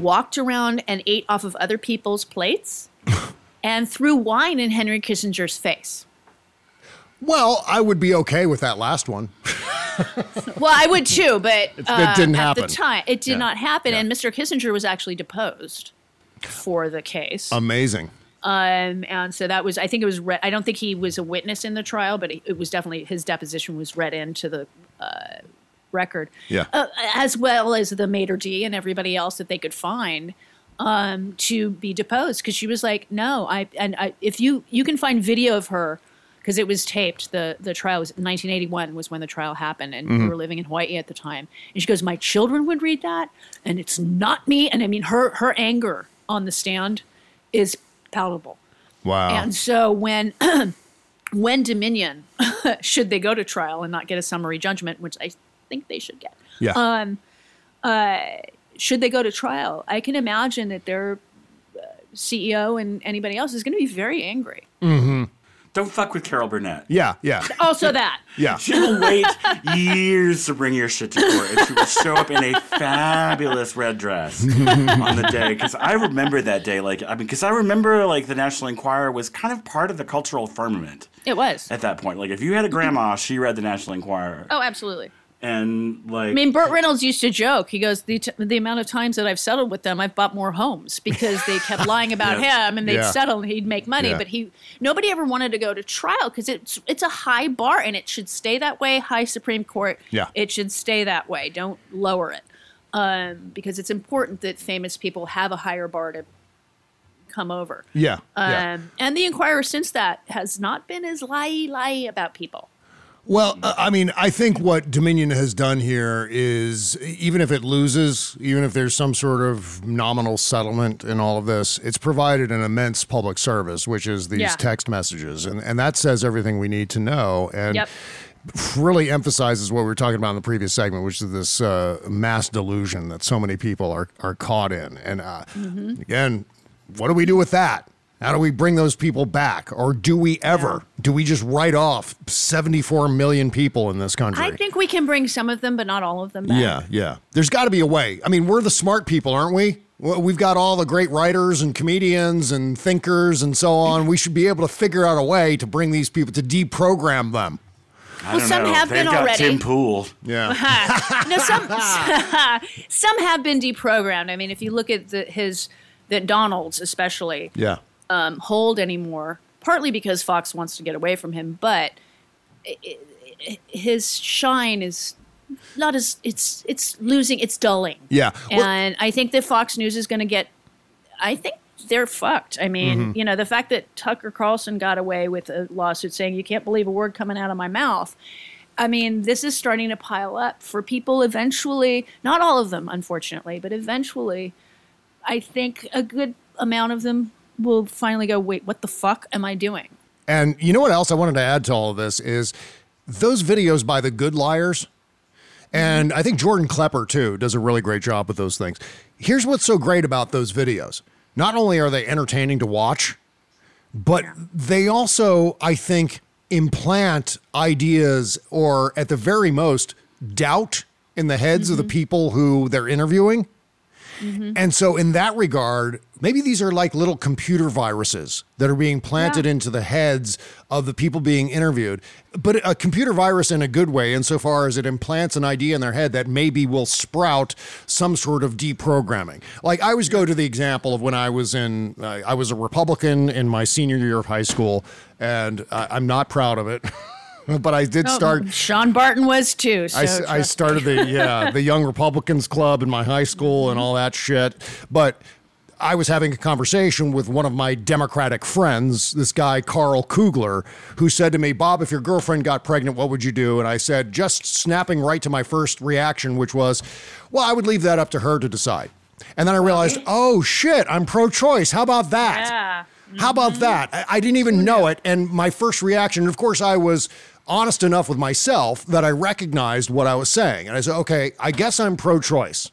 walked around and ate off of other people's plates and threw wine in Henry Kissinger's face. Well, I would be okay with that last one. Well, I would too, but It uh, didn't happen. at happen. the time it did Yeah. not happen, and Mr. Kissinger was actually deposed for the case. Amazing. Um, and so that was, I think it was, re- I don't think he was a witness in the trial, but it, it was definitely, his deposition was read into the uh, record. Yeah. Uh, as well as the maitre d and everybody else that they could find um, to be deposed. Cause she was like, no, I, and I, if you, you can find video of her, because it was taped. The the trial was 1981 was when the trial happened, and we Mhm. were living in Hawaii at the time. And she goes, "My children would read that, and it's not me." And I mean, her her anger on the stand is palpable. Wow. And so when when Dominion should they go to trial and not get a summary judgment, which I think they should get. Yeah. Um, uh, should they go to trial, I can imagine that their uh, CEO and anybody else is going to be very angry. Mm-hmm. Don't fuck with Carol Burnett. Yeah. Yeah. Also, that. Yeah. She will wait years to bring your shit to court, and she will show up in a fabulous red dress on the day. Because I remember that day, like I mean, because I remember like the National Enquirer was kind of part of the cultural firmament It was. at that point. Like if you had a grandma, she read the National Enquirer. Oh, absolutely. And like I mean, Burt Reynolds used to joke. He goes, the, t- the amount of times that I've settled with them, I've bought more homes because they kept lying about Yeah. him and they'd Yeah. settle and he'd make money. Yeah. But he, nobody ever wanted to go to trial because it's it's a high bar and it should stay that way. High Supreme Court, Yeah. it should stay that way. Don't lower it um, because it's important that famous people have a higher bar to come over. Yeah. Um, yeah. And the Enquirer since that has not been as lie lie about people. Well, uh, I mean, I think what Dominion has done here is even if it loses, even if there's some sort of nominal settlement in all of this, it's provided an immense public service, which is these Yeah. text messages. And, and that says everything we need to know. And Yep. really emphasizes what we were talking about in the previous segment, which is this uh, mass delusion that so many people are, are caught in. And uh, Mm-hmm. again, what do we do with that? How do we bring those people back? Or do we ever? Do we just write off 74 million people in this country? I think we can bring some of them, but not all of them back. yeah, yeah. There's got to be a way. I mean, we're the smart people, aren't we? We've got all the great writers and comedians and thinkers and so on. We should be able to figure out a way to bring these people to deprogram them. I Well, don't some know. have They've been got already. Tim Pool. Yeah. no, some some have been deprogrammed. I mean, if you look at the, his the Donald's especially Yeah. Um, hold anymore, partly because Fox wants to get away from him, but i i his shine is not as it's it's losing, it's dulling. Yeah. Well- and I think that Fox News is going to get. I think they're fucked. I mean, Mm-hmm. you know, the fact that Tucker Carlson got away with a lawsuit saying you can't believe a word coming out of my mouth. I mean, this is starting to pile up for people eventually, not all of them, unfortunately, but eventually, I think a good amount of them will finally go, wait, what the fuck am I doing? And you know what else I wanted to add to all of this is those videos by the good liars. And I think Jordan Klepper, too, does a really great job with those things. Here's what's so great about those videos not only are they entertaining to watch, but they also, I think, implant ideas or, at the very most, doubt in the heads of the mm-hmm. people who they're interviewing. And so, in that regard, maybe these are like little computer viruses that are being planted into the heads of the people being interviewed. But a computer virus in a good way, insofar as it implants an idea in their head that maybe will sprout some sort of deprogramming. Like I always go to the example of when I was in, uh, I was a Republican in my senior year of high school, and uh, I'm not proud of it. But I did Oh, start. Sean Barton was too. So I, I started the yeah the Young Republicans Club in my high school and all that shit. But I was having a conversation with one of my Democratic friends, this guy Carl Kugler, who said to me, "Bob, if your girlfriend got pregnant, what would you do?" And I said, just snapping right to my first reaction, which was, "Well, I would leave that up to her to decide." And then I realized, oh shit, I'm pro-choice. How about that? Yeah. How about mm-hmm. that? I, I didn't even know it. And my first reaction, of course, I was honest enough with myself that I recognized what I was saying. And I said, okay, I guess I'm pro choice.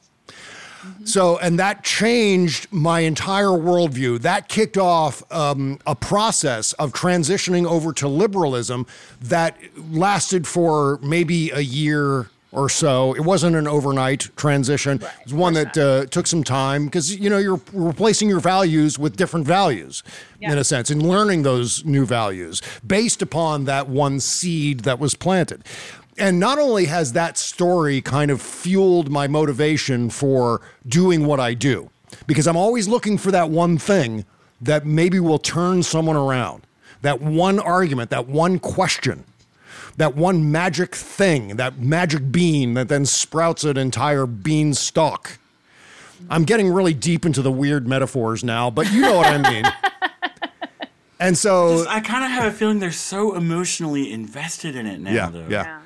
So, and that changed my entire worldview. That kicked off um, a process of transitioning over to liberalism that lasted for maybe a year or so. It wasn't an overnight transition. it was one that uh, took some time because, you know, you're replacing your values with different values in a sense and learning those new values based upon that one seed that was planted. And not only has that story kind of fueled my motivation for doing what I do, because I'm always looking for that one thing that maybe will turn someone around, that one argument, that one question, that one magic thing, that magic bean that then sprouts an entire bean stalk. I'm getting really deep into the weird metaphors now, but you know what I mean. And so, Just- I kind of have a feeling they're so emotionally invested in it now. Yeah, though. yeah. Yeah,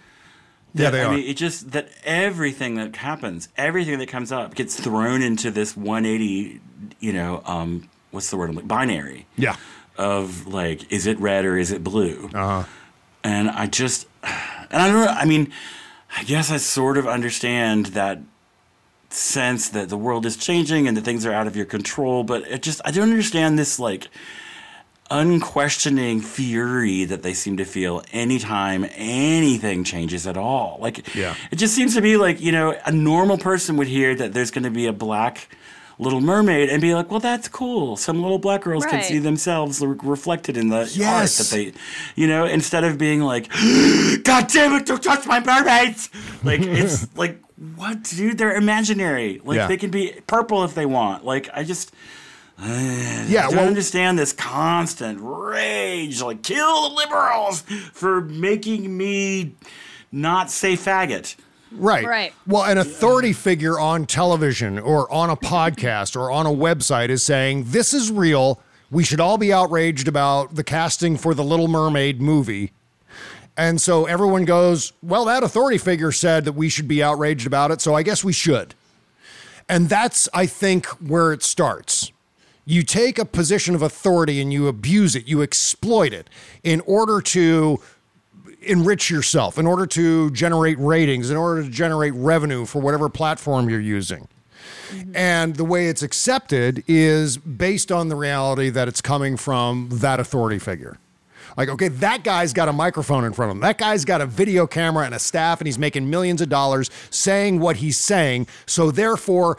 That- they I are. mean, it just that everything that happens, everything that comes up, gets thrown into this 180. You know, um, what's the word? Binary. Yeah. Of like, is it red or is it blue? Uh huh. And I just, and I don't know. I mean, I guess I sort of understand that sense that the world is changing and that things are out of your control, but it just, I don't understand this like unquestioning fury that they seem to feel anytime anything changes at all. Like, Yeah. it just seems to be like, you know, a normal person would hear that there's going to be a black Little Mermaid and be like, well, that's cool. Some little black girls can see themselves re- reflected in the Yes. art that they, you know, instead of being like, God damn it, don't touch my mermaids. Like, it's like, what, dude? They're imaginary. Like, Yeah. they can be purple if they want. Like, I just. Yeah, I don't well- understand this constant rage, like kill the liberals for making me not say faggot. Right. Right. Well, an authority figure on television or on a podcast or on a website is saying this is real. We should all be outraged about the casting for the Little Mermaid movie. And so everyone goes, well, that authority figure said that we should be outraged about it, so I guess we should. And that's, I think, where it starts. You take a position of authority and you abuse it, you exploit it in order to enrich yourself, in order to generate ratings, in order to generate revenue for whatever platform you're using. Mm-hmm. And the way it's accepted is based on the reality that it's coming from that authority figure. Like, okay, that guy's got a microphone in front of him. That guy's got a video camera and a staff, and he's making millions of dollars saying what he's saying. So, therefore,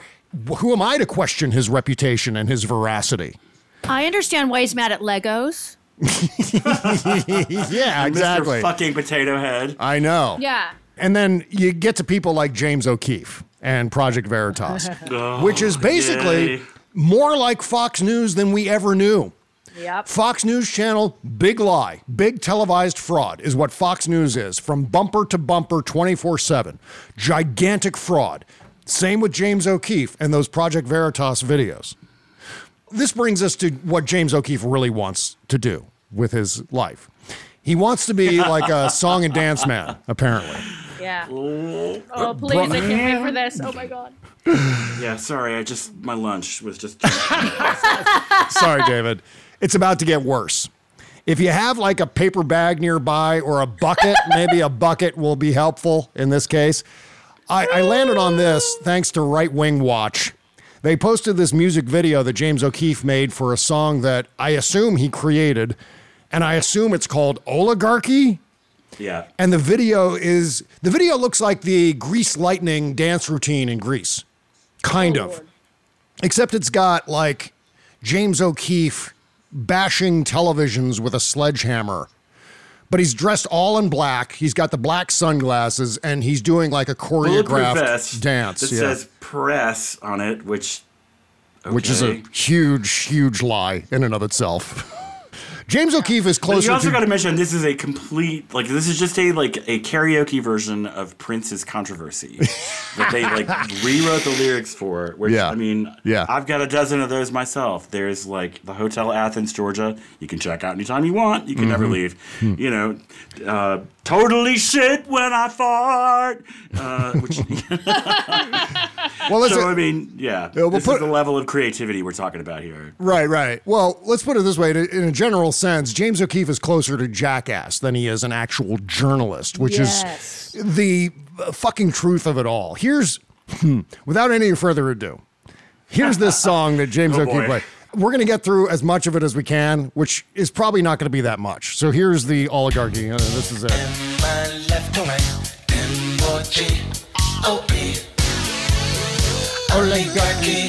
who am I to question his reputation and his veracity? I understand why he's mad at Legos. yeah, exactly. Mr. Fucking potato head. I know. Yeah. And then you get to people like James O'Keefe and Project Veritas, Oh, which is basically yay. more like Fox News than we ever knew. Yep. Fox News Channel, big lie, big televised fraud is what Fox News is from bumper to bumper 24 7. Gigantic fraud. Same with James O'Keefe and those Project Veritas videos. This brings us to what James O'Keefe really wants to do with his life. He wants to be like a song and dance man, apparently. Yeah. Oh, please. I can't wait for this. Oh, my God. Yeah, sorry. I just my lunch was just. Sorry, David. It's about to get worse. If you have like a paper bag nearby or a bucket, maybe a bucket will be helpful in this case. I, I landed on this thanks to Right Wing Watch. They posted this music video that James O'Keefe made for a song that I assume he created, and I assume it's called Oligarchy. yeah. And the video is the video looks like the Grease Lightning dance routine in Grease. Kind oh, of. Except it's got like James O'Keefe bashing televisions with a sledgehammer. But he's dressed all in black. He's got the black sunglasses and he's doing like a choreographed vest dance. that yeah. says press on it, which. Which is a huge, huge lie in and of itself. James O'Keefe is But closer you also got to mention this is a complete like this is just a like a karaoke version of Prince's controversy that they like rewrote the lyrics for. Which Yeah. I mean, Yeah. I've got a dozen of those myself. There's like the Hotel Athens, Georgia. You can check out anytime you want. You can never Mhm. leave. Hmm. You know, uh, totally shit when I fart. Uh, which Well, let's so I mean, yeah, we'll this put- is the level of creativity we're talking about here. Right, right. Well, let's put it this way. In a general sense, James O'Keefe is closer to jackass than he is an actual journalist, which Yes. is the fucking truth of it all. Here's, hmm, without any further ado, here's this song that James Oh, O'Keefe boy. played. We're going to get through as much of it as we can, which is probably not going to be that much. So here's the oligarchy. Uh, this is it. Oligarchy.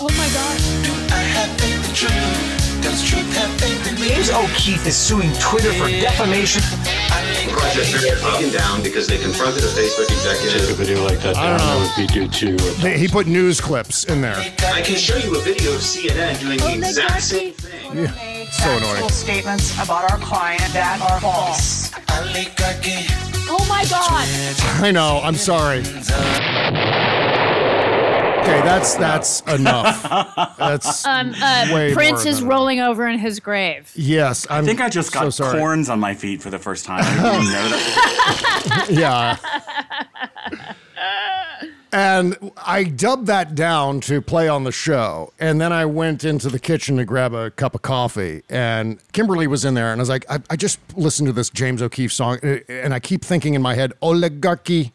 Oh, my God. Do I have faith in truth? Does truth have faith in me? James O'Keefe is suing Twitter for defamation. Project got taken down because they confronted a Facebook executive. a video like that down, that would be due to. They- He put news clips in there. I can show you a video of CNN doing the exact same thing. Yeah. So annoying. statements about our client that are false. Oh, my God. I know. I'm sorry. Okay, that's that's enough. That's Um, uh, way Prince more is than- rolling over in his grave. Yes, I'm I think I just so got sorry. corns on my feet for the first time. I didn't even know that. yeah. And I dubbed that down to play on the show. And then I went into the kitchen to grab a cup of coffee. And Kimberly was in there. And I was like, I, I just listened to this James O'Keefe song. uh, And I keep thinking in my head, oligarchy.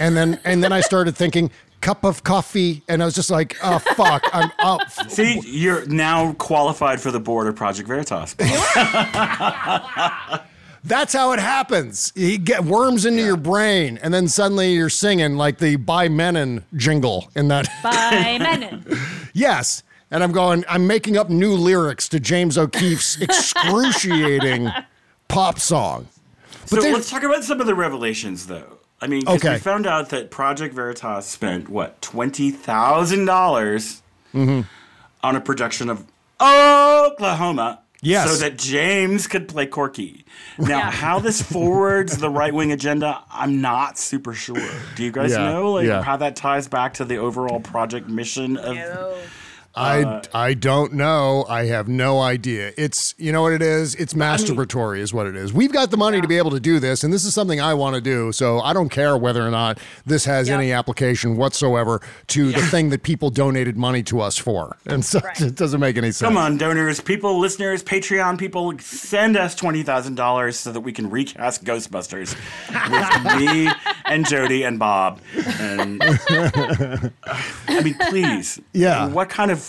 And then, and then I started thinking, cup of coffee. And I was just like, oh, fuck. I'm up. See, you're now qualified for the board of Project Veritas. That's how it happens. You get worms into your brain, and then suddenly you're singing like the By Mennen jingle in that. By Mennen. yes. And I'm going, I'm making up new lyrics to James O'Keefe's excruciating pop song. So let's talk about some of the revelations, though. I mean, 'cause Okay. we found out that Project Veritas spent what twenty thousand dollars Mm-hmm. on a production of Oklahoma. Yes. So that James could play Corky. Now, how this forwards the right wing agenda, I'm not super sure. Do you guys Yeah, know like yeah. how that ties back to the overall project mission of I, uh, I don't know. I have no idea. It's you know what it is. It's masturbatory, is what it is. We've got the money to be able to do this, and this is something I want to do. So I don't care whether or not this has any application whatsoever to the thing that people donated money to us for, and so it doesn't make any sense. Come on, donors, people, listeners, Patreon people, send us twenty thousand dollars so that we can recast Ghostbusters with me and Jody and Bob. And I mean, please, Yeah. What kind of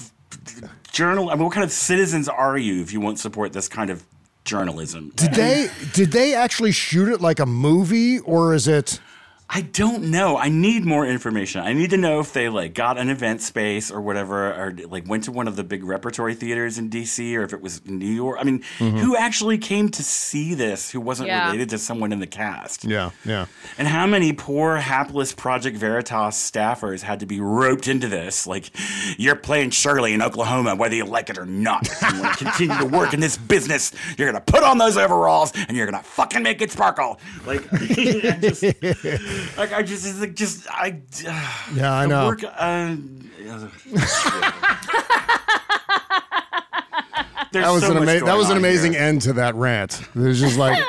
journal? I mean, what kind of citizens are you if you won't support this kind of journalism? Did they did they actually shoot it like a movie, or is it? I don't know. I need more information. I need to know if they like got an event space or whatever, or like went to one of the big repertory theaters in DC, or if it was New York. I mean, Mhm. who actually came to see this who wasn't Yeah. related to someone in the cast? Yeah, yeah. And how many poor, hapless Project Veritas staffers had to be roped into this? Like, you're playing Shirley in Oklahoma, whether you like it or not. If you want to continue to work in this business, you're going to put on those overalls and you're going to fucking make it sparkle. Like, just, like, I just, it's like, just, I. Yeah, I know. Work, uh, that was so an much ama- that was an amazing here. end to that rant. It was just like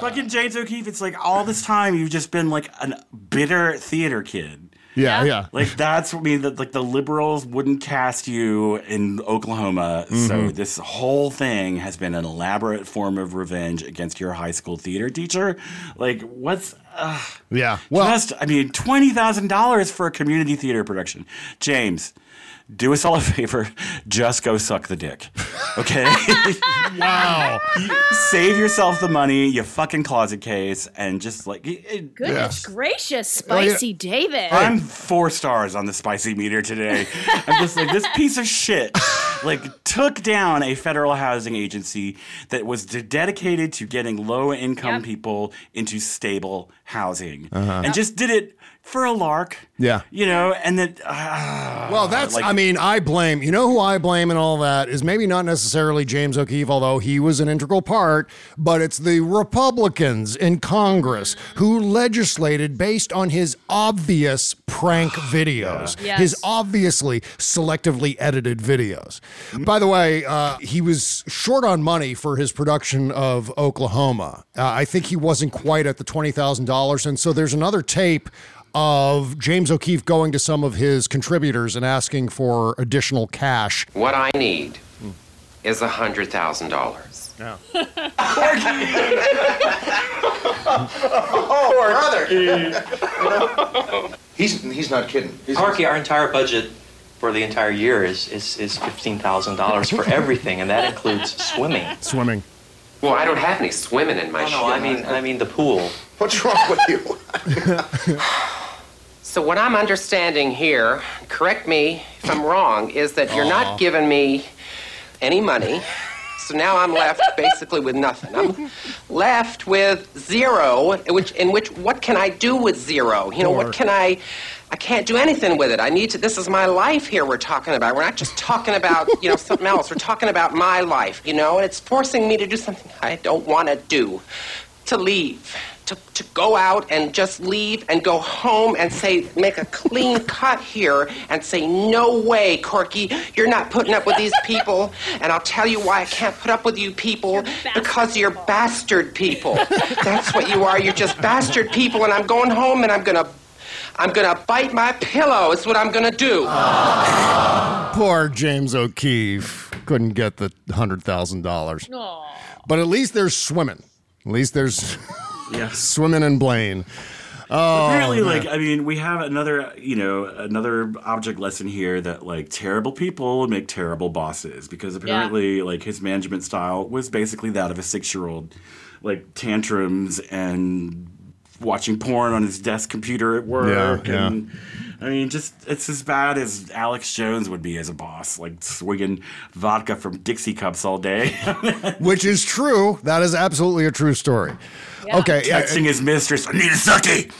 Fucking James O'Keefe, it's like all this time you've just been like a bitter theater kid. Yeah, yeah. Like that's what I mean that like the liberals wouldn't cast you in Oklahoma. So Mhm. this whole thing has been an elaborate form of revenge against your high school theater teacher. Like what's uh, yeah. Well, just I mean twenty thousand dollars for a community theater production. James, do us all a favor, just go suck the dick. Okay? wow. Save yourself the money, you fucking closet case, and just like it, Goodness gracious, Oh, yeah. spicy David. I'm four stars on the spicy meter today. I'm just like this piece of shit. Like took down a federal housing agency that was de- dedicated to getting low income Yep. people into stable housing, Uh-huh. and just did it for a lark. Yeah. You know, and that. Uh, Well, that's, like- I mean, I blame, you know who I blame and all that is maybe not necessarily James O'Keefe, although he was an integral part, but it's the Republicans in Congress who legislated based on his obvious prank videos, Yes. his obviously selectively edited videos. By the way, uh, he was short on money for his production of Oklahoma. Uh, I think he wasn't quite at the $20,000. And so there's another tape of James O'Keefe going to some of his contributors and asking for additional cash. What I need is a hundred thousand dollars. Yeah. oh, brother. he's he's not kidding. He's Corky, our entire budget for the entire year is is, is fifteen thousand dollars for everything, and that includes swimming. Swimming. Well, I don't have any swimming in my No, no, I mean I mean the pool. What's wrong with you? So what I'm understanding here, correct me if I'm wrong, is that you're not giving me any money. So now I'm left basically with nothing. I'm left with zero, which in which what can I do with zero? You know, what can I I can't do anything with it. I need to this is my life here we're talking about. We're not just talking about, you know, something else. We're talking about my life, you know, and it's forcing me to do something I don't want to do. To leave. To, to go out and just leave and go home and say, make a clean cut here and say, no way, Corky, you're not putting up with these people. And I'll tell you why I can't put up with you people because you're bastard people. That's what you are. You're just bastard people. And I'm going home and I'm going to. I'm gonna bite my pillow. Is what I'm gonna do. Poor James O'Keefe couldn't get the $100,000. But at least there's swimming. At least there's swimming in Blaine. Oh, apparently, man. like I mean, we have another, you know, another object lesson here that like terrible people make terrible bosses because apparently, like his management style was basically that of a six-year-old, like tantrums and watching porn on his desk computer at work. Yeah, yeah. I mean, just it's as bad as Alex Jones would be as a boss, like swinging vodka from Dixie cups all day. Which is true. That is absolutely a true story. Okay. yeah, Texting his mistress, I need a sucky.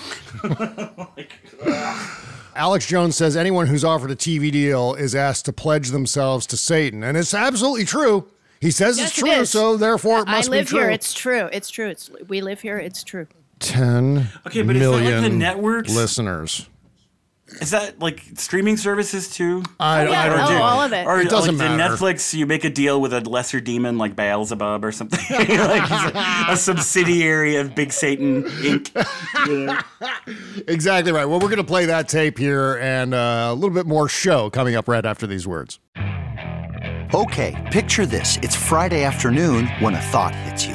Oh Alex Jones says anyone who's offered a TV deal is asked to pledge themselves to Satan. And it's absolutely true. He says Yes, it's true, is. so therefore it must be true. I live here. It's true. It's true. It's we live here. It's true. 10 Okay, but is that like the million networks? listeners. Is that like streaming services too? I- Oh, yeah. I don't do- Oh, all of it. Or It doesn't like, did matter. Netflix, you make a deal with a lesser demon like Beelzebub or something, like he's a, a subsidiary of Big Satan Inc. You know? Exactly right. Well, we're going to play that tape here and uh, a little bit more show coming up right after these words. Okay, picture this. It's Friday afternoon when a thought hits you.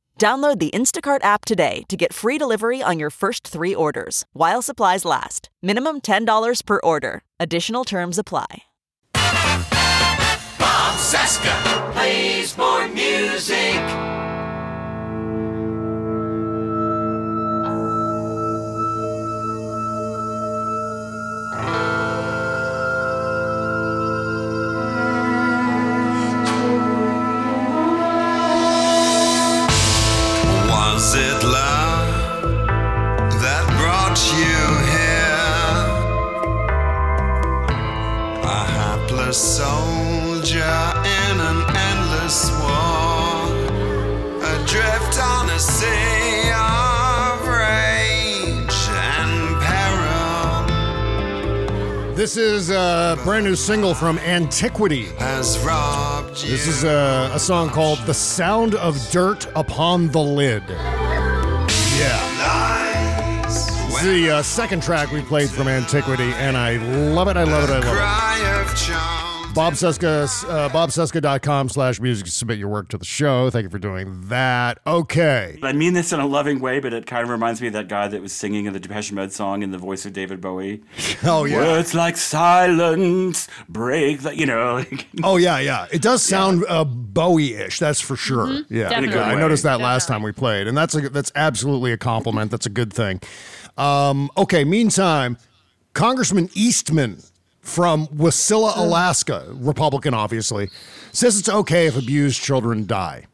Download the Instacart app today to get free delivery on your first three orders while supplies last. Minimum $10 per order. Additional terms apply. Bob Cesca plays more music. Soldier in an endless war, adrift on a sea of rage and peril. This is a brand new single from Antiquity. Has robbed you. This is a, a song called The Sound of Dirt Upon the Lid. Yeah. Lies This is the uh, second track we played from Antiquity, and I love it. I love it. I love it. Cry of charm. Bob Cesca, uh, bobcesca.com slash music to submit your work to the show. Thank you for doing that. Okay. I mean this in a loving way, but it kind of reminds me of that guy that was singing in the Depeche Mode song in the voice of David Bowie. Oh, yeah. Words like silence break the, you know. Like, Oh, yeah, yeah. It does sound uh, Bowie ish, that's for sure. Mhm, Yeah. definitely. I noticed that last time we played, and that's, a, that's absolutely a compliment. That's a good thing. Um, okay, meantime, Congressman Eastman from Wasilla, Alaska, Republican, obviously, says it's okay if abused children die.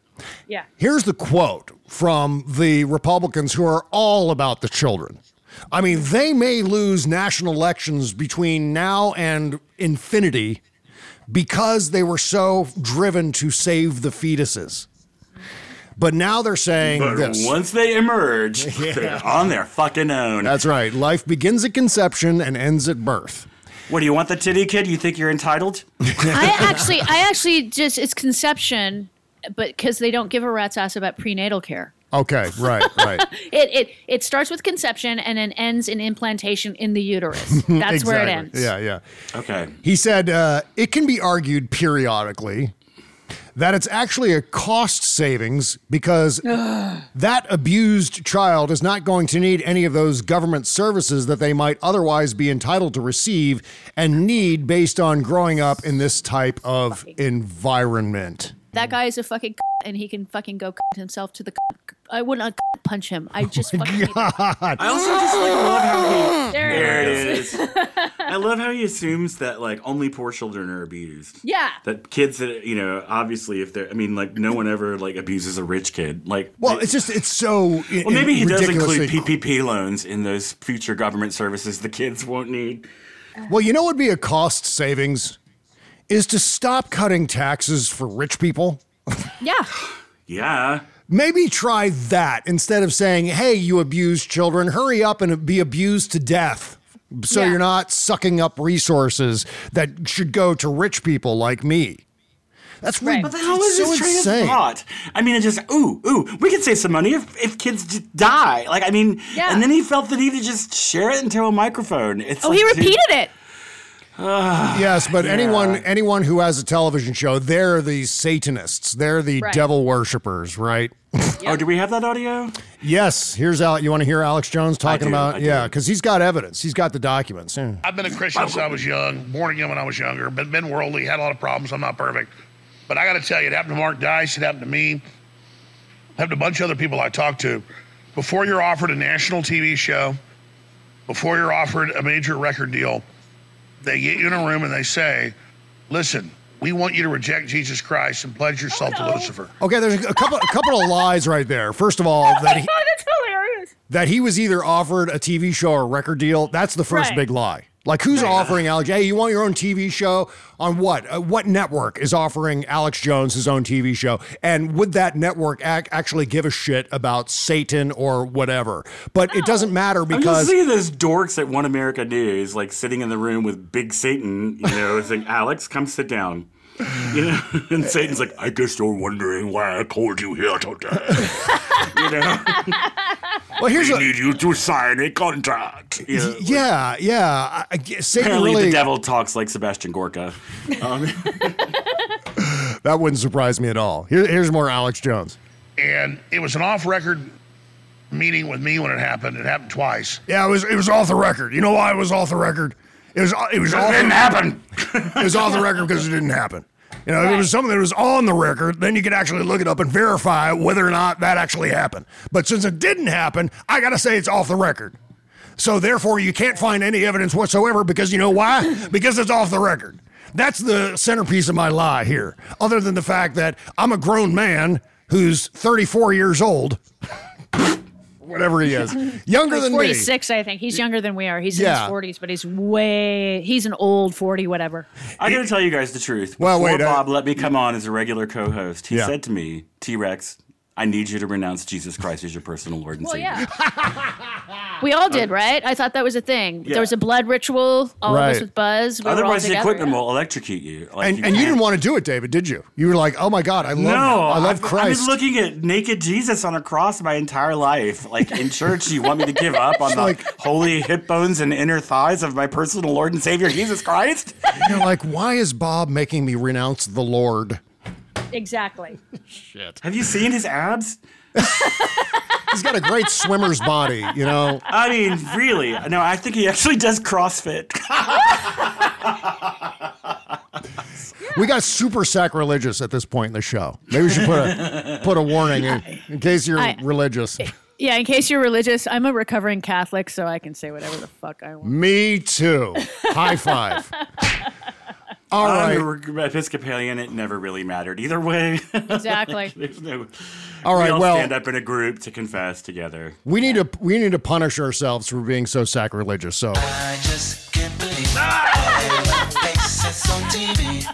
Yeah. Here's the quote from the Republicans who are all about the children. I mean, they may lose national elections between now and infinity because they were so driven to save the fetuses. But now they're saying but this. once they emerge, they're on their fucking own. That's right. Life begins at conception and ends at birth. What do you want the titty kid? You think you're entitled? I actually, I actually just it's conception, but because they don't give a rat's ass about prenatal care. Okay, right, right. It it it starts with conception and then ends in implantation in the uterus. That's where it ends. Yeah, yeah. Okay. He said uh, it can be argued periodically that it's actually a cost savings because that abused child is not going to need any of those government services that they might otherwise be entitled to receive and need based on growing up in this type of environment. That guy is a fucking c- and he can fucking go c- himself to the. I would not c- punch him. I just oh fucking. hate him. I also just like love how he. There, There it it is. is. I love how he assumes that like only poor children are abused. Yeah. That kids that you know, obviously, if they're, I mean, like no one ever like abuses a rich kid. Like, Well, it's just it's so. well, maybe he does include PPP loans in those future government services the kids won't need. Well, you know what would be a cost savings is to stop cutting taxes for rich people. Yeah. Yeah. Maybe try that instead of saying, "Hey, you abused children, hurry up and be abused to death." So Yeah. you're not sucking up resources that should go to rich people like me. That's Right. what But how is so this train insane. of thought? I mean, it just ooh ooh. We could save some money if, if kids just die. Like I mean, Yeah. and then he felt the need to just share it into a microphone. It's Oh, like, he dude, repeated it. Ah, yes, but Yeah. anyone anyone who has a television show, they're the Satanists. They're the Right. devil worshippers, right? Oh, do we have that audio? yes. Here's Al. You want to hear Alex Jones talking do, about? Yeah, because he's got evidence. He's got the documents. Yeah. I've been a Christian since I was young, born again when I was younger, been, been worldly, had a lot of problems. I'm not perfect. But I got to tell you, it happened to Mark Dice, it happened to me, it happened to a bunch of other people I talked to. Before you're offered a national TV show, before you're offered a major record deal, they get you in a room and they say, listen, we want you to reject Jesus Christ and pledge yourself to oh, Lucifer. Okay, there's a couple a couple of lies right there. First of all, oh that he, Oh, that's hilarious. that he was either offered a TV show or a record deal. That's the first Right. big lie. Like who's offering Alex? Hey, you want your own TV show on what? Uh, what network is offering Alex Jones his own TV show? And would that network ac- actually give a shit about Satan or whatever? But it doesn't matter because I'm just those dorks at One America News, like sitting in the room with Big Satan, you know, saying, Alex, come sit down. You know, and Satan's like, I guess you're wondering why I called you here today. you know, well, here's I a, need you to sign a contract. You know, yeah, yeah. I, I, Satan apparently really the devil talks like Sebastian Gorka. Um, that wouldn't surprise me at all. Here, here's more Alex Jones. And it was an off record meeting with me when it happened. It happened twice. Yeah, it was it was off the record. You know why it was off the record? It was it was It didn't happen. it was off the record because it didn't happen. You know, if it was something that was on the record, then you could actually look it up and verify whether or not that actually happened. But since it didn't happen, I got to say it's off the record. So therefore, you can't find any evidence whatsoever because you know why? because it's off the record. That's the centerpiece of my lie here. Other than the fact that I'm a grown man who's 34 years old, whatever he is, younger He's than me. 46, I think. He's younger than we are. He's Yeah. in his 40s, but he's way, he's an old 40, whatever. I gotta tell you guys the truth. Well, Before wait, uh, Bob let me come on as a regular co-host, he Yeah. said to me, T Rex, I need you to renounce Jesus Christ as your personal Lord and Well, Savior. yeah. we all did, um, right? I thought that was a thing. Yeah. There was a blood ritual, all of us with Buzz. We were all Otherwise, the together, equipment yeah. will electrocute you. Like, and, and you didn't want to do it, David, did you? You were like, "Oh my God, I love, no, I love I've, I've been looking at naked Jesus on a cross my entire life. Like in church, you want me to give up on the Like- holy hip bones and inner thighs of my personal Lord and Savior Jesus Christ? You're like, "Why is Bob making me renounce the Lord?" Exactly. Shit. Have you seen his abs? He's got a great swimmer's body, you know. I mean, really? No, I think he actually does CrossFit. We got super sacrilegious at this point in the show. Maybe we should put a put a warning in, in case you're I- religious. Yeah, in case you're religious, I'm a recovering Catholic, so I can say whatever the fuck I want. Me too. High five. All right. I'm a Episcopalian. It never really mattered either way. Exactly. There's no. All right, We all well- stand up in a group to confess together. We need to we need to punish ourselves for being so sacrilegious. So I just can't believe it. Faces on TV.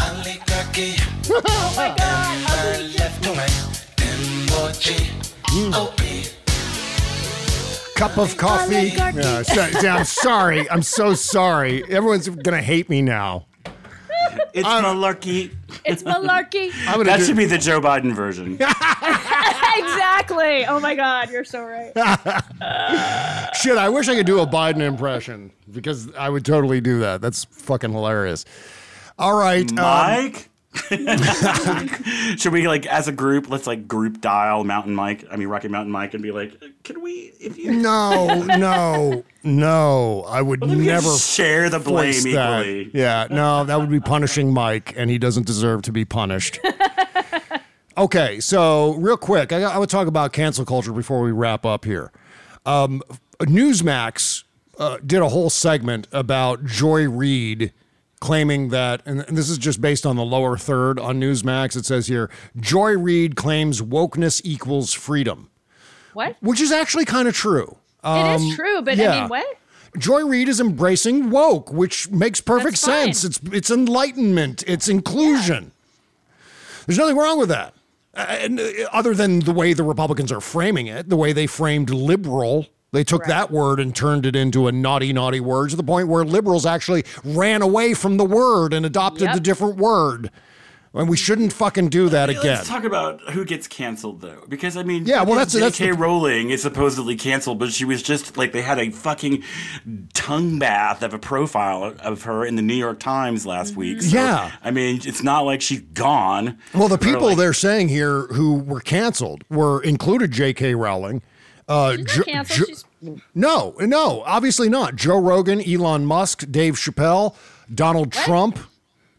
Oligarchy. oh my god. Cup of coffee. Yeah, so- see, I'm sorry. I'm so sorry. Everyone's gonna hate me now. It's malarkey. It's malarkey. I'm gonna That do- should be the Joe Biden version. exactly. Oh my god, you're so right. Shit, I wish I could do a Biden impression because I would totally do that. That's fucking hilarious. All right, um, Mike? Should we like as a group? Let's like group dial Mountain Mike. I mean Rocky Mountain Mike, and be like, can we? If you no, no, no. I would we never share the blame voice that. Yeah, no, that would be punishing Mike, and he doesn't deserve to be punished. okay, so real quick, I, I would talk about cancel culture before we wrap up here. Um, Newsmax uh, did a whole segment about Joy Reid claiming that, and this is just based on the lower third on Newsmax. It says here Joy Reid claims wokeness equals freedom, What? which is actually kind of true. it Um, is true, but yeah. I mean, what? Joy Reid is embracing woke, which makes perfect sense. It's it's enlightenment. It's inclusion. There's nothing wrong with that. Uh, and, uh, other than the way the Republicans are framing it, the way they framed liberal, they took that word and turned it into a naughty, naughty word to the point where liberals actually ran away from the word and adopted Yep. the different word. And we shouldn't fucking do that again. Let's talk about who gets canceled though, because I mean, Yeah, well, that's- that's J.K. the- Rowling is supposedly canceled, but she was just like they had a fucking tongue bath of a profile of her in the New York Times last week. Mm-hmm. So, Yeah. I mean, it's not like she's gone. Well, the people like- they're saying here who were canceled were included J.K. Rowling. Uh, Jo- Jo- no, no, obviously not. Joe Rogan, Elon Musk, Dave Chappelle, Donald Trump,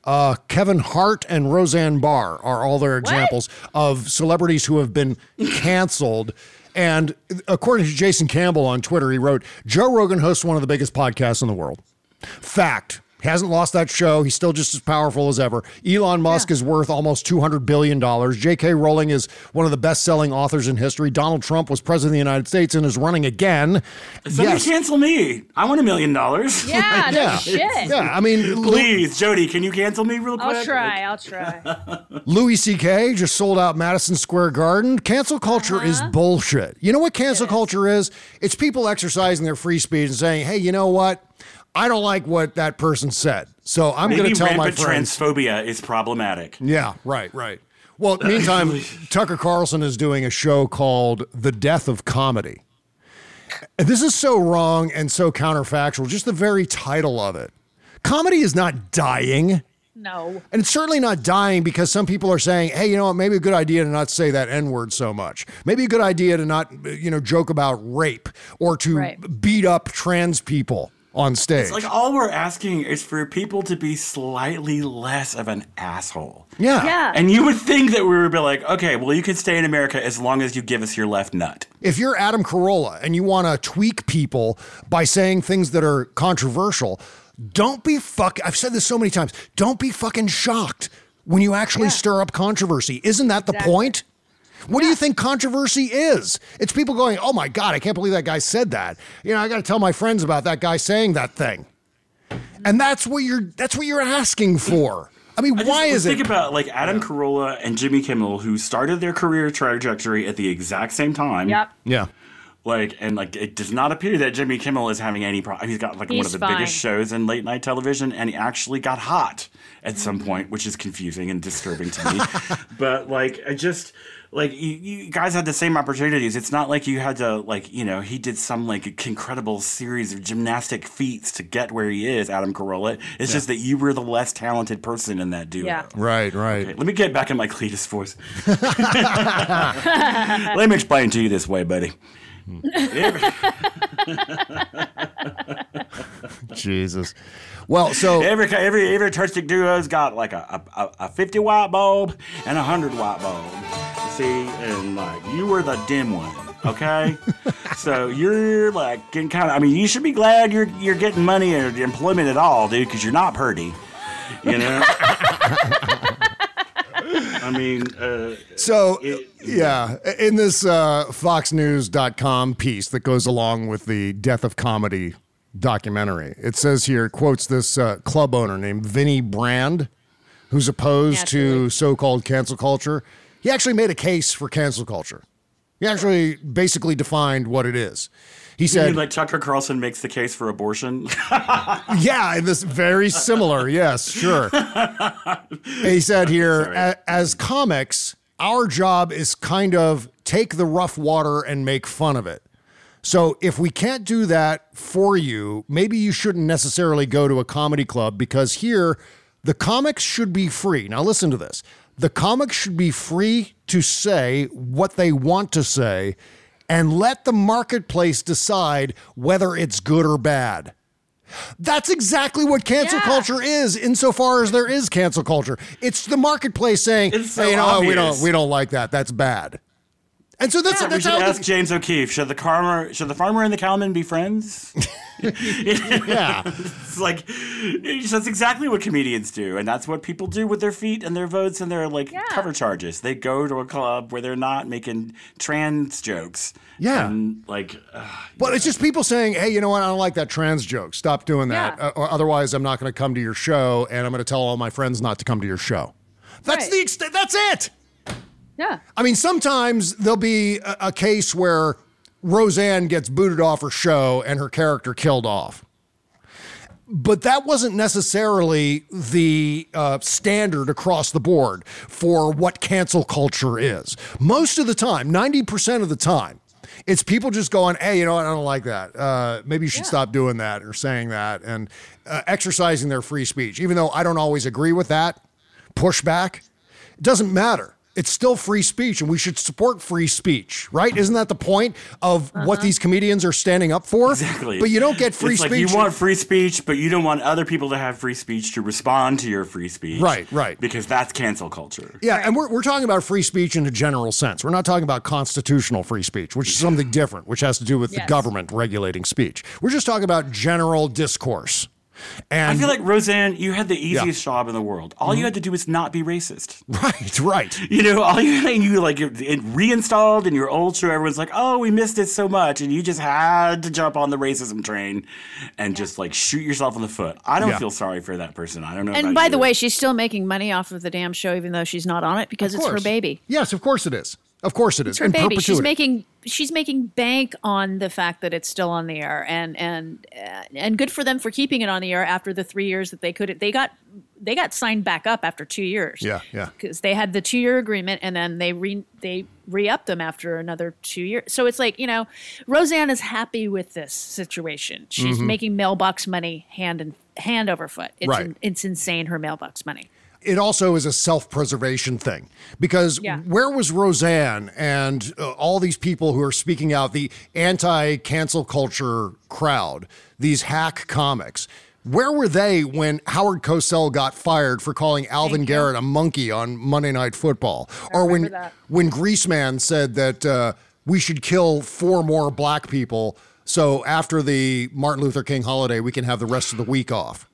uh, Kevin Hart, and Roseanne Barr are all their examples of celebrities who have been canceled. And according to Jason Campbell on Twitter, he wrote Joe Rogan hosts one of the biggest podcasts in the world. Fact. He hasn't lost that show. He's still just as powerful as ever. Elon Musk is worth almost $200 billion. J.K. Rowling is one of the best selling authors in history. Donald Trump was president of the United States and is running again. Somebody cancel me. I want a million dollars. Yeah, no Yeah. shit. Yeah, I mean, please, Jody, can you cancel me real quick? I'll try. I'll try. Louis C.K. just sold out Madison Square Garden. Cancel culture is uh-huh. bullshit. You know what cancel culture is? It's people exercising their free speech and saying, hey, you know what? I don't like what that person said. So I'm going to tell my friends. transphobia is problematic. Yeah, right, right. Well, uh, meantime, Tucker Carlson is doing a show called The Death of Comedy. And this is so wrong and so counterfactual, just the very title of it. Comedy is not dying. No. And it's certainly not dying because some people are saying, hey, you know what, maybe a good idea to not say that N word so much. Maybe a good idea to not, you know, joke about rape or to Right. beat up trans people on stage. It's like all we're asking is for people to be slightly less of an asshole. Yeah. Yeah. And you would think that we would be like, okay, well, you can stay in America as long as you give us your left nut. If you're Adam Carolla and you want to tweak people by saying things that are controversial, don't be fuck. I've said this so many times. Don't be fucking shocked when you actually stir up controversy. Isn't that the Exactly. point? What do you think controversy is? It's people going, "Oh my god, I can't believe that guy said that." You know, I got to tell my friends about that guy saying that thing. And that's what you're that's what you're asking for. I mean, I just why is think it about like Adam Carolla and Jimmy Kimmel, who started their career trajectory at the exact same time. Yep. Yeah. Like and like it does not appear that Jimmy Kimmel is having any problem. He's got like one of the fine. biggest shows in late night television, and he actually got hot at some point, which is confusing and disturbing to me. but like I just like you, you guys had the same opportunities. It's not like you had to like you know he did some like incredible series of gymnastic feats to get where he is, Adam Carolla. It's just that you were the less talented person in that duo. Yeah. Right, right. Okay, let me get back in my Cletus voice. let me explain to you this way, buddy. Mm. Jesus. Well, so every every every artistic duo's got like a, a, a- 50 watt bulb and a 100 watt bulb. See, and like you were the dim one, okay? so you're like getting kind of. I mean, you should be glad you're you're getting money or employment at all, dude, because you're not purdy. You know. I mean, uh, So, yeah, in this uh, FoxNews.com piece that goes along with the Death of Comedy documentary, it says here, quotes this uh, club owner named Vinnie Brand, who's opposed to so called cancel culture. He actually made a case for cancel culture. He actually basically defined what it is. He you said, mean like Tucker Carlson makes the case for abortion. yeah, this very similar. Yes, sure. he said here, "A- as comics, our job is kind of take the rough water and make fun of it. So if we can't do that for you, maybe you shouldn't necessarily go to a comedy club because here the comics should be free. Now listen to this. The comics should be free to say what they want to say and let the marketplace decide whether it's good or bad. That's exactly what cancel Yeah. culture is, insofar as there is cancel culture. It's the marketplace saying, It's so "Hey, you know what? we don't we don't like that. That's bad." And so that's we that's should how the- ask James O'Keefe: Should the farmer, should the farmer and the cowman be friends? yeah. it's like it's, that's exactly what comedians do, and that's what people do with their feet and their votes and their like cover charges. They go to a club where they're not making trans jokes. Yeah. and like uh, But it's just people saying, "Hey, you know what? I don't like that trans joke. Stop doing that, Yeah. uh, or otherwise, I'm not going to come to your show, and I'm going to tell all my friends not to come to your show." That's Right. the extent. That's it. Yeah. I mean, sometimes there'll be a, a case where Roseanne gets booted off her show and her character killed off. But that wasn't necessarily the uh, standard across the board for what cancel culture is. Most of the time, 90% of the time, it's people just going, hey, you know what? I don't like that. Uh, maybe you should stop doing that or saying that and uh, exercising their free speech. Even though I don't always agree with that, pushback, it doesn't matter. It's still free speech, and we should support free speech, right? Isn't that the point of what uh-huh. these comedians are standing up for? Exactly. But you don't get free it's speech. Like you want free speech, but you don't want other people to have free speech to respond to your free speech. Right, right. Because that's cancel culture. Yeah, and we're, we're talking about free speech in a general sense. We're not talking about constitutional free speech, which is something different, which has to do with the government regulating speech. We're just talking about general discourse. And I feel like Roseanne, you had the Yeah. Mm-hmm. easiest job in the world. All you had to do was not be racist. Right, right. You know, all you and you like it, it reinstalled in your old show. Everyone's like, "Oh, we missed it so much," and you just had to jump on the racism train and just like shoot yourself in the foot. I don't Yeah. feel sorry for that person. I don't know. And about by you. the way, she's still making money off of the damn show, even though she's not on it because it's her baby. Yes, of course it is. Of course it is. It's her In baby. She's making she's making bank on the fact that it's still on the air, and and uh, and good for them for keeping it on the air after the three years that they could. They got they got signed back up after two years. Yeah, yeah. because they had the two year agreement, and then they re they re upped them after another two years. So it's like you know, Roseanne is happy with this situation. She's Mhm. making mailbox money hand and hand over foot. It's Right. in- it's insane her mailbox money. It also is a self-preservation thing because Yeah. where was Roseanne and uh, all these people who are speaking out the anti-cancel culture crowd, these hack comics? Where were they when Howard Cosell got fired for calling Alvin Garrett a monkey on Monday Night Football, or when that. when Greaseman said that uh, we should kill four more black people so after the Martin Luther King holiday we can have the rest of the week off?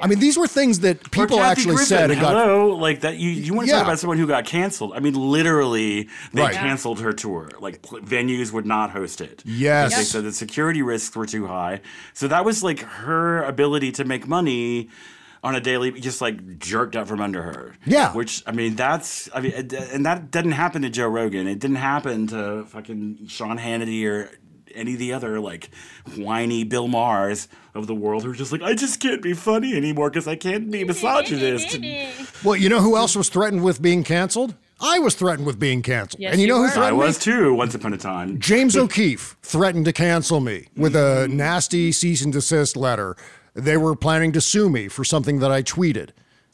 I mean, these were things that people actually Griffin, said and got hello, like that. You you want to Yeah. talk about someone who got canceled? I mean, literally, they Right. canceled her tour. Like pl- venues would not host it. Yes. they said the security risks were too high. So that was like her ability to make money on a daily, just like jerked out from under her. Yeah. Which I mean, that's I mean, and that didn't happen to Joe Rogan. It didn't happen to fucking Sean Hannity or any of the other like whiny Bill Mahers of the world who are just like, I just can't be funny anymore because I can't be misogynist. And- Well, you know who else was threatened with being canceled? I was threatened with being canceled. Yes, and you know who I threatened was me? too once upon a time. James O'Keefe threatened to cancel me with a mm-hmm. nasty cease and desist letter. They were planning to sue me for something that I tweeted.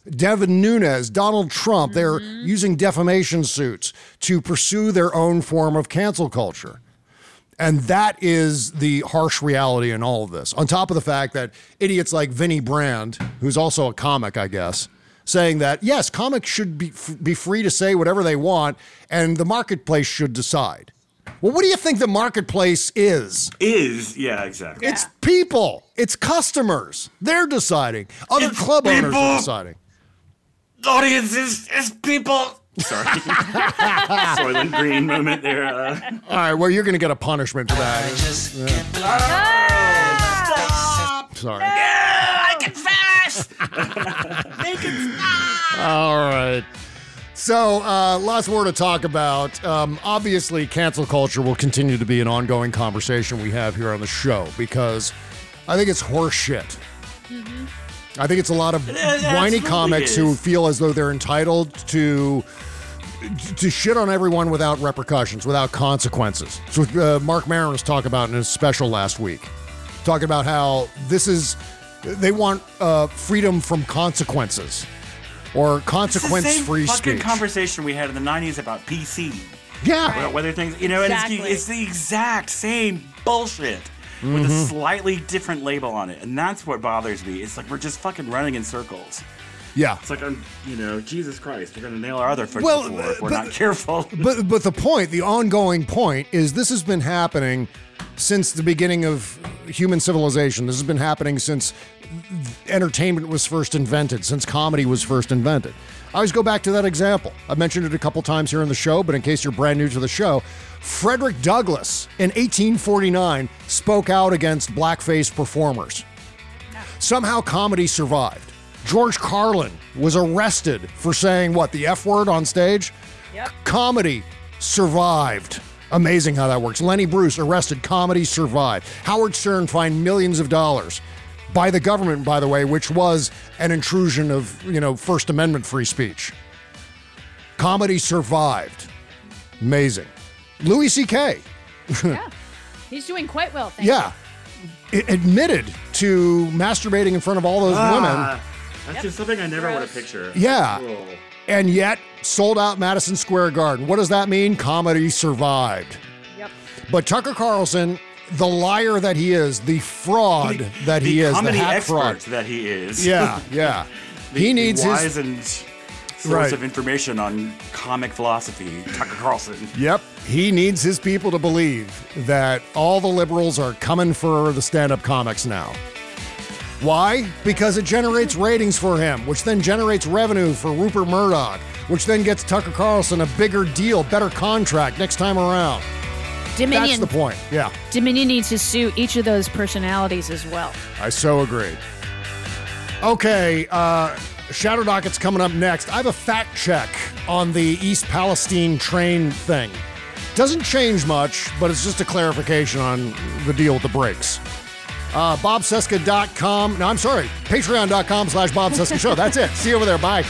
Devin Nunes, Donald Trump, they're mm-hmm. using defamation suits to pursue their own form of cancel culture. And that is the harsh reality in all of this. On top of the fact that idiots like Vinnie Brand, who's also a comic, I guess, saying that yes, comics should be f- be free to say whatever they want, and the marketplace should decide. Well, what do you think the marketplace is? Is yeah, exactly. It's people. It's customers. They're deciding. Other club owners are deciding. Audiences is people. Sorry. Soylent Green moment there. Uh. All right, well, you're going to get a punishment for that. Yeah. Sorry. I confess. Make it All right. So, uh, lots more to talk about. Um, obviously, cancel culture will continue to be an ongoing conversation we have here on the show because I think it's horse shit. I think it's a lot of It whiny absolutely comics who feel as though they're entitled to to shit on everyone without repercussions, without consequences. So uh, Marc Maron was talking about in his special last week, talking about how this is they want uh, freedom from consequences or consequence-free It's the same fucking speech. conversation we had in the '90s about PC. Yeah. About whether things, you know, and Exactly. it's, it's the exact same bullshit with a Mhm. slightly different label on it, and that's what bothers me. It's like we're just fucking running in circles. Yeah. It's like, I'm, you know, Jesus Christ, we're going to nail our other foot Well, before if we're but- not careful. but but the point, the ongoing point, is this has been happening since the beginning of human civilization. This has been happening since entertainment was first invented, since comedy was first invented. I always go back to that example. I've mentioned it a couple times here in the show, but in case you're brand new to the show, Frederick Douglass in 1849 spoke out against blackface performers. Somehow comedy survived. George Carlin was arrested for saying what, the F word on stage? Yep. Comedy survived. Amazing how that works. Lenny Bruce arrested, comedy survived. Howard Stern fined millions of dollars by the government, by the way, which was an intrusion of, you know, First Amendment free speech. Comedy survived. Amazing. Louis C.K. yeah. He's doing quite well, thank yeah. a- admitted to masturbating in front of all those women. Ah, That's just something I never want to picture. Yeah. Cool. And yet sold out Madison Square Garden. What does that mean? Comedy survived. Yep. But Tucker Carlson, the liar that he is, the fraud that he the is, the hack fraud. that he is. Yeah, yeah. The- he the needs his wizened source Right. of information on comic philosophy, Tucker Carlson. Yep. He needs his people to believe that all the liberals are coming for the stand up comics now. Why? Because it generates ratings for him, which then generates revenue for Rupert Murdoch, which then gets Tucker Carlson a bigger deal, better contract next time around. Dominion. That's the point. Yeah, Dominion needs to sue each of those personalities as well. I so agree. Okay, uh, Shadow Docket's coming up next. I have a fact check on the East Palestine train thing. Doesn't change much, but it's just a clarification on the deal with the brakes. Uh, BobCesca.com. No, I'm sorry, Patreon.com slash Bob Cesca Show. That's it. See you over there. Bye.